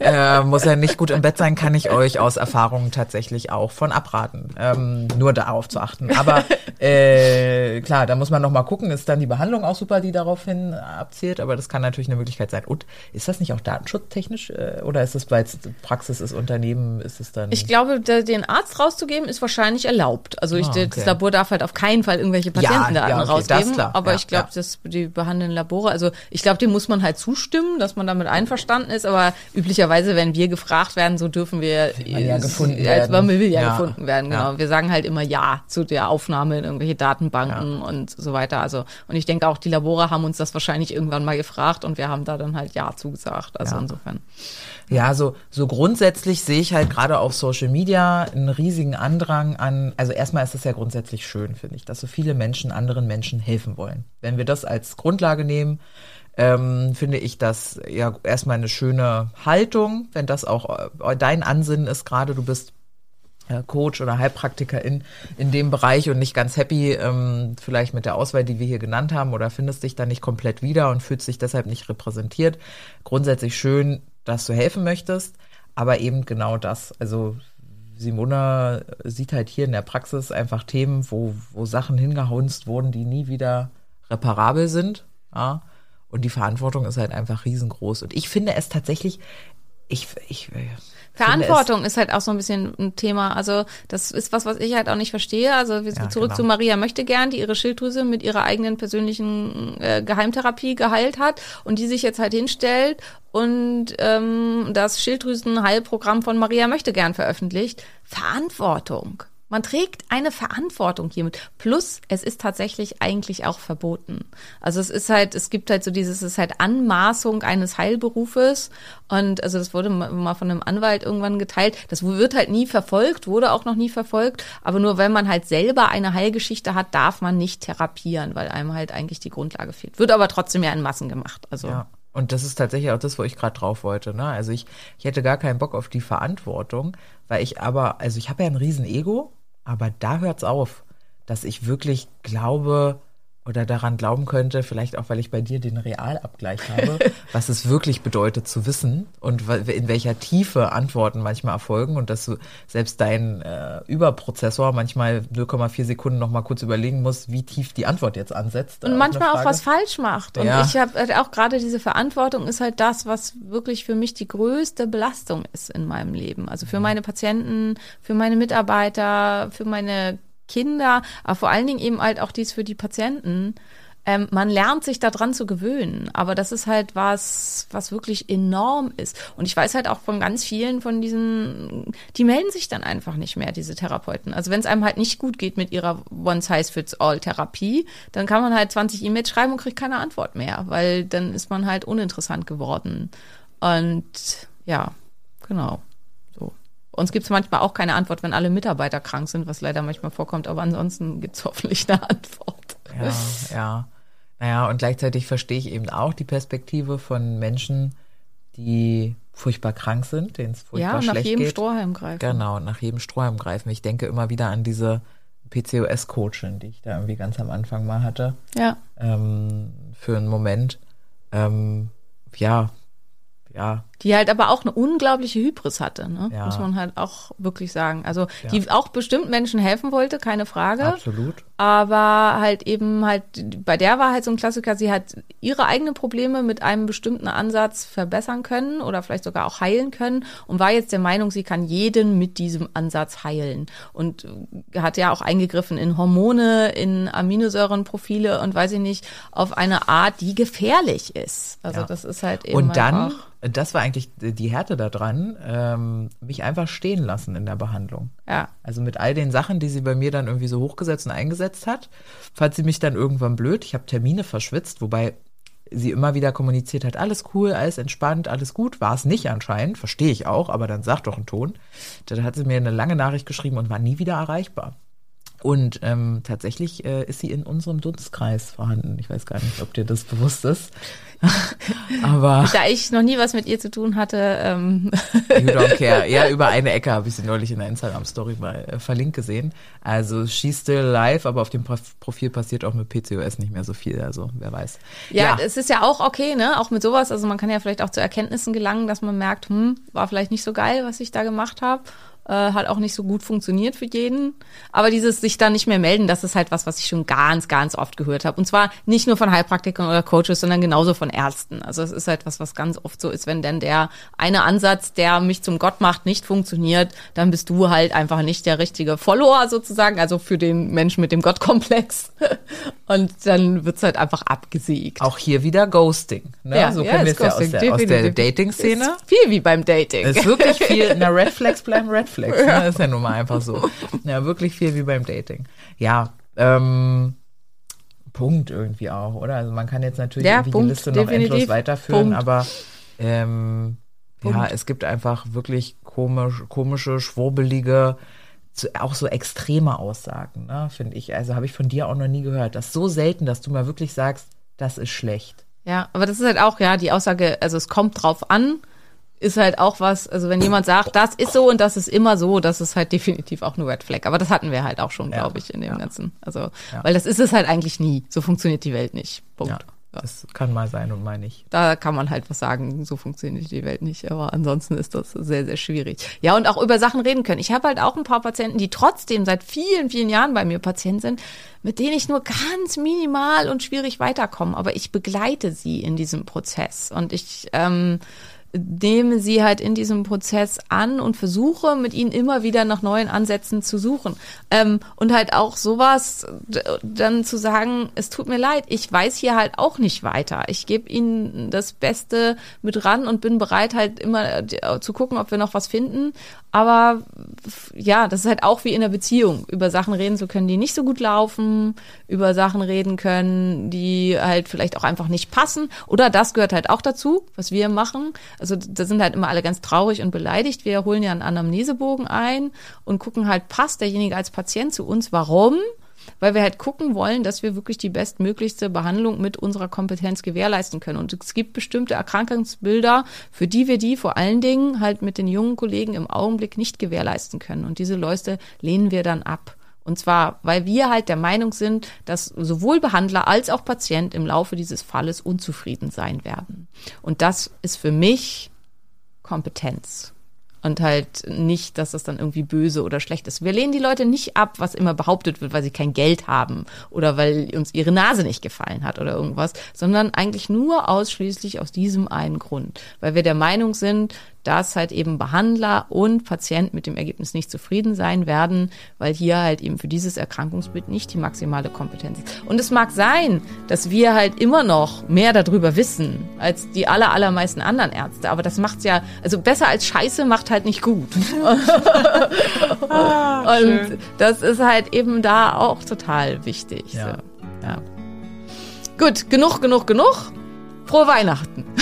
äh, muss er nicht gut im Bett sein, kann ich euch aus Erfahrung tatsächlich auch von abraten. Ähm, nur darauf zu achten. Aber äh, klar, da muss man noch mal gucken, ist dann die Behandlung auch super, die daraufhin abzielt, aber das kann natürlich eine Möglichkeit sein. Und ist das nicht auch datenschutztechnisch äh, oder ist es, weil es Praxis ist, Unternehmen, ist es dann... Ich glaube, den Arzt rauszugeben ist wahrscheinlich erlaubt. Also ich, Ah, okay. das Labor darf halt auf keinen Fall irgendwelche Patientendaten ja, okay, das rausgeben. klar. Aber Ja, ich glaube, ja. dass die behandelnden Labore, also ich glaube, dem muss man halt zustimmen, dass man damit einverstanden ist. Aber üblicherweise, wenn wir gefragt werden, so dürfen wir, ja gefunden als werden. man will ja, Ja. gefunden werden. Genau. Ja. Wir sagen halt immer ja zu der Aufnahme in irgendwelche Datenbanken und so weiter. Also und ich denke auch, die Labore haben uns das wahrscheinlich irgendwann mal gefragt und wir haben da dann halt ja zugesagt. Also Ja. insofern. Ja, so, so grundsätzlich sehe ich halt gerade auf Social Media einen riesigen Andrang an, also erstmal ist es ja grundsätzlich schön, finde ich, dass so viele Menschen anderen Menschen helfen wollen. Wenn wir das als Grundlage nehmen, ähm, finde ich das ja erstmal eine schöne Haltung, wenn das auch äh, dein Ansinnen ist, gerade du bist Coach oder Heilpraktikerin in dem Bereich und nicht ganz happy ähm, vielleicht mit der Auswahl, die wir hier genannt haben oder findest dich da nicht komplett wieder und fühlst dich deshalb nicht repräsentiert. Grundsätzlich schön, dass du helfen möchtest, aber eben genau das. Also Simona sieht halt hier in der Praxis einfach Themen, wo, wo Sachen hingehaunzt wurden, die nie wieder reparabel sind. Ja? Und die Verantwortung ist halt einfach riesengroß. Und ich finde es tatsächlich, ich, ich, äh, Verantwortung ist halt auch so ein bisschen ein Thema. Also das ist was, was ich halt auch nicht verstehe. Also wir Ja, zurück genau. zu Maria möchte gern, die ihre Schilddrüse mit ihrer eigenen persönlichen äh, Geheimtherapie geheilt hat und die sich jetzt halt hinstellt und ähm, das Schilddrüsenheilprogramm von Maria möchte gern veröffentlicht. Verantwortung. Man trägt eine Verantwortung hiermit. Plus, es ist tatsächlich eigentlich auch verboten. Also es ist halt, es gibt halt so dieses, es ist halt Anmaßung eines Heilberufes. Und also das wurde ma- mal von einem Anwalt irgendwann geteilt. Das wird halt nie verfolgt, wurde auch noch nie verfolgt. Aber nur wenn man halt selber eine Heilgeschichte hat, darf man nicht therapieren, weil einem halt eigentlich die Grundlage fehlt. Wird aber trotzdem ja in Massen gemacht. Also Ja. Und das ist tatsächlich auch das, wo ich gerade drauf wollte. Ne? Also ich, ich hätte gar keinen Bock auf die Verantwortung, weil ich aber, also ich habe ja ein Riesen-Ego, aber da hört's auf, dass ich wirklich glaube, oder daran glauben könnte, vielleicht auch, weil ich bei dir den Realabgleich habe, was es wirklich bedeutet zu wissen und in welcher Tiefe Antworten manchmal erfolgen und dass du selbst dein äh, Überprozessor manchmal 0,4 Sekunden noch mal kurz überlegen muss, wie tief die Antwort jetzt ansetzt. Und manchmal auch was falsch macht. Und Ja. ich habe halt auch gerade diese Verantwortung ist halt das, was wirklich für mich die größte Belastung ist in meinem Leben. Also für meine Patienten, für meine Mitarbeiter, für meine Kinder, aber vor allen Dingen eben halt auch dies für die Patienten. Ähm, man lernt sich daran zu gewöhnen, aber das ist halt was, was wirklich enorm ist. Und ich weiß halt auch von ganz vielen von diesen, die melden sich dann einfach nicht mehr, diese Therapeuten. Also wenn es einem halt nicht gut geht mit ihrer One-Size-Fits-All-Therapie, dann kann man halt 20 E-Mails schreiben und kriegt keine Antwort mehr, weil dann ist man halt uninteressant geworden. Und ja, genau. Uns gibt es manchmal auch keine Antwort, wenn alle Mitarbeiter krank sind, was leider manchmal vorkommt, aber ansonsten gibt es hoffentlich eine Antwort. Ja, ja. Naja, und gleichzeitig verstehe ich eben auch die Perspektive von Menschen, die furchtbar krank sind, denen es Ja, furchtbar und nach schlecht jedem geht. Strohhalm greifen. Genau, nach jedem Strohhalm greifen. Ich denke immer wieder an diese PCOS-Coachin, die ich da irgendwie ganz am Anfang mal hatte, Ja. ähm, für einen Moment. Ähm, ja, ja, Die halt aber auch eine unglaubliche Hybris hatte, ne? Ja. muss man halt auch wirklich sagen. Also Ja. die auch bestimmt Menschen helfen wollte, keine Frage. absolut. Aber halt eben halt, bei der war halt so ein Klassiker, sie hat ihre eigenen Probleme mit einem bestimmten Ansatz verbessern können oder vielleicht sogar auch heilen können und war jetzt der Meinung, sie kann jeden mit diesem Ansatz heilen. Und hat ja auch eingegriffen in Hormone, in Aminosäurenprofile und weiß ich nicht, auf eine Art, die gefährlich ist. Also Ja. das ist halt eben Und dann, das war eigentlich die Härte daran, ähm, mich einfach stehen lassen in der Behandlung. ja. Also mit all den Sachen, die sie bei mir dann irgendwie so hochgesetzt und eingesetzt hat, fand sie mich dann irgendwann blöd. Ich habe Termine verschwitzt, wobei sie immer wieder kommuniziert hat, alles cool, alles entspannt, alles gut. War es nicht anscheinend, verstehe ich auch, aber dann sag doch einen Ton. Dann hat sie mir eine lange Nachricht geschrieben und war nie wieder erreichbar. Und ähm, tatsächlich äh, ist sie in unserem Dunstkreis vorhanden. Ich weiß gar nicht, ob dir das bewusst ist. aber Da ich noch nie was mit ihr zu tun hatte, ähm, You don't care. Ja, über eine Ecke habe ich sie neulich in der Instagram-Story mal äh, verlinkt gesehen. Also she's still alive, aber auf dem Prof- Profil passiert auch mit PCOS nicht mehr so viel. Also wer weiß. Ja, es ist ja auch okay, ne? Auch mit sowas. Also man kann ja vielleicht auch zu Erkenntnissen gelangen, dass man merkt, hm, war vielleicht nicht so geil, was ich da gemacht habe. Äh, hat auch nicht so gut funktioniert für jeden. Aber dieses sich dann nicht mehr melden, das ist halt was, was ich schon ganz, ganz oft gehört habe. Und zwar nicht nur von Heilpraktikern oder Coaches, sondern genauso von Ärzten. Also es ist halt was, was ganz oft so ist, wenn denn der eine Ansatz, der mich zum Gott macht, nicht funktioniert, dann bist du halt einfach nicht der richtige Follower sozusagen, also für den Menschen mit dem Gottkomplex. Und dann wird's halt einfach abgesiegt. Auch hier wieder Ghosting. Ne? so kennen wir es ja aus Ghosting, der, aus der. Dating-Szene. Viel wie beim Dating. Es ist wirklich viel, na, Red Flags bleiben Red Flags. Ne? Ist ja nun mal einfach so. Ja, wirklich viel wie beim Dating. Ja, ähm, Punkt irgendwie auch, oder? Also man kann jetzt natürlich Ja, irgendwie Punkt, die Liste noch endlos weiterführen, Punkt. aber ähm, ja, es gibt einfach wirklich komisch, komische, schwurbelige, auch so extreme Aussagen, ne, finde ich. Also habe ich von dir auch noch nie gehört. Das ist so selten, dass du mal wirklich sagst, das ist schlecht. Ja, aber das ist halt auch, ja, die Aussage, also es kommt drauf an, ist halt auch was, also wenn jemand sagt, das ist so und das ist immer so, das ist halt definitiv auch eine Red Flag. Aber das hatten wir halt auch schon, Ja, glaube ich, in dem ja. Ganzen. Also, Ja. weil das ist es halt eigentlich nie. So funktioniert die Welt nicht. Punkt. Das kann mal sein und mal nicht. Da kann man halt was sagen, so funktioniert die Welt nicht. Aber ansonsten ist das sehr, sehr schwierig. Ja, und auch über Sachen reden können. Ich habe halt auch ein paar Patienten, die trotzdem seit vielen, vielen Jahren bei mir Patient sind, mit denen ich nur ganz minimal und schwierig weiterkomme. Aber ich begleite sie in diesem Prozess. Und ich ähm, nehme sie halt in diesem Prozess an und versuche mit ihnen immer wieder nach neuen Ansätzen zu suchen. Ähm, und halt auch sowas dann zu sagen, es tut mir leid, ich weiß hier halt auch nicht weiter. Ich gebe ihnen das Beste mit ran und bin bereit halt immer äh, zu gucken, ob wir noch was finden. Aber ja, das ist halt auch wie in der Beziehung, über Sachen reden zu können, die nicht so gut laufen, über Sachen reden können, die halt vielleicht auch einfach nicht passen. Oder das gehört halt auch dazu, was wir machen. Also da sind halt immer alle ganz traurig und beleidigt. Wir holen ja einen Anamnesebogen ein und gucken halt, passt derjenige als Patient zu uns? Warum? Weil wir halt gucken wollen, dass wir wirklich die bestmöglichste Behandlung mit unserer Kompetenz gewährleisten können. Und es gibt bestimmte Erkrankungsbilder, für die wir die vor allen Dingen halt mit den jungen Kollegen im Augenblick nicht gewährleisten können. Und diese Leute lehnen wir dann ab. Und zwar, weil wir halt der Meinung sind, dass sowohl Behandler als auch Patient im Laufe dieses Falles unzufrieden sein werden. Und das ist für mich Kompetenz. Und halt nicht, dass das dann irgendwie böse oder schlecht ist. Wir lehnen die Leute nicht ab, was immer behauptet wird, weil sie kein Geld haben oder weil uns ihre Nase nicht gefallen hat oder irgendwas, sondern eigentlich nur ausschließlich aus diesem einen Grund. Weil wir der Meinung sind, dass halt eben Behandler und Patient mit dem Ergebnis nicht zufrieden sein werden, weil hier halt eben für dieses Erkrankungsbild nicht die maximale Kompetenz ist. Und es mag sein, dass wir halt immer noch mehr darüber wissen als die aller, allermeisten anderen Ärzte, aber das macht's ja, also besser als Scheiße macht halt nicht gut. Ah, und das ist halt eben da auch total wichtig. Ja. So, ja. Gut, genug, genug, genug. Frohe Weihnachten.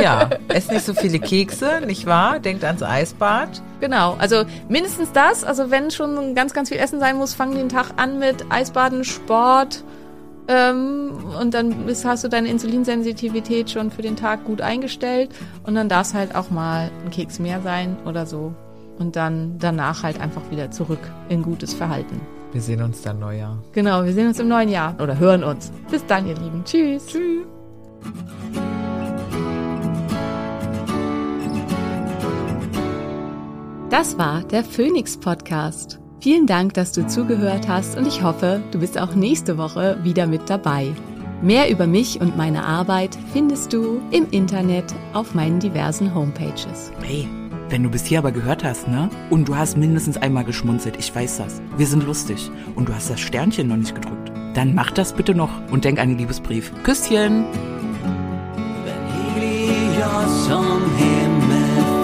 Ja, esst nicht so viele Kekse, nicht wahr? Denkt ans Eisbad. Genau, also mindestens das. Also wenn schon ganz, ganz viel Essen sein muss, fang den Tag an mit Eisbaden, Sport. Ähm, und dann hast du deine Insulinsensitivität schon für den Tag gut eingestellt. Und dann darf es halt auch mal ein Keks mehr sein oder so. Und dann danach halt einfach wieder zurück in gutes Verhalten. Wir sehen uns dann Neujahr. Genau, wir sehen uns im neuen Jahr oder hören uns. Bis dann, ihr Lieben. Tschüss. Tschüss. Das war der Phoenix Podcast. Vielen Dank, dass du zugehört hast und ich hoffe, du bist auch nächste Woche wieder mit dabei. Mehr über mich und meine Arbeit findest du im Internet auf meinen diversen Homepages. Hey, wenn du bis hier aber gehört hast, ne? Und du hast mindestens einmal geschmunzelt, ich weiß das. Wir sind lustig. Und du hast das Sternchen noch nicht gedrückt. Dann mach das bitte noch und denk an den Liebesbrief. Küsschen!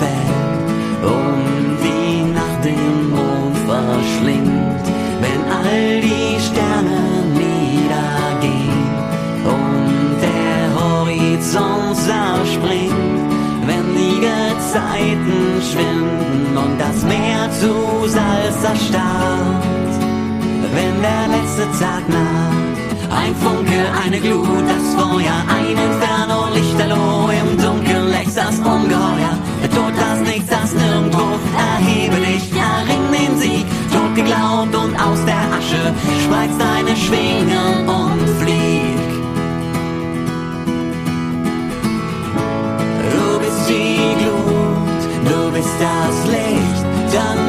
Fällt. Und die Nacht den Mond verschlingt, wenn all die Sterne niedergehen. Und der Horizont zerspringt, wenn die schwinden und das Meer zu Salz erstarrt, wenn der letzte Tag naht. Ein Funke, eine Glut, das Feuer, ein Inferno, Lichterloh, im Dunkeln lächst das Ungeheuer. Der Tod, das Nichts, das Nirgendwo, erhebe dich, erring den Sieg. Tot geglaubt und aus der Asche, spreiz deine Schwingen und flieg. Du bist die Glut, du bist das Licht, tanz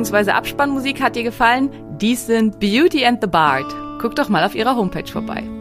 bzw. Abspannmusik hat dir gefallen? Dies sind Beauty and the Bard. Guck doch mal auf ihrer Homepage vorbei.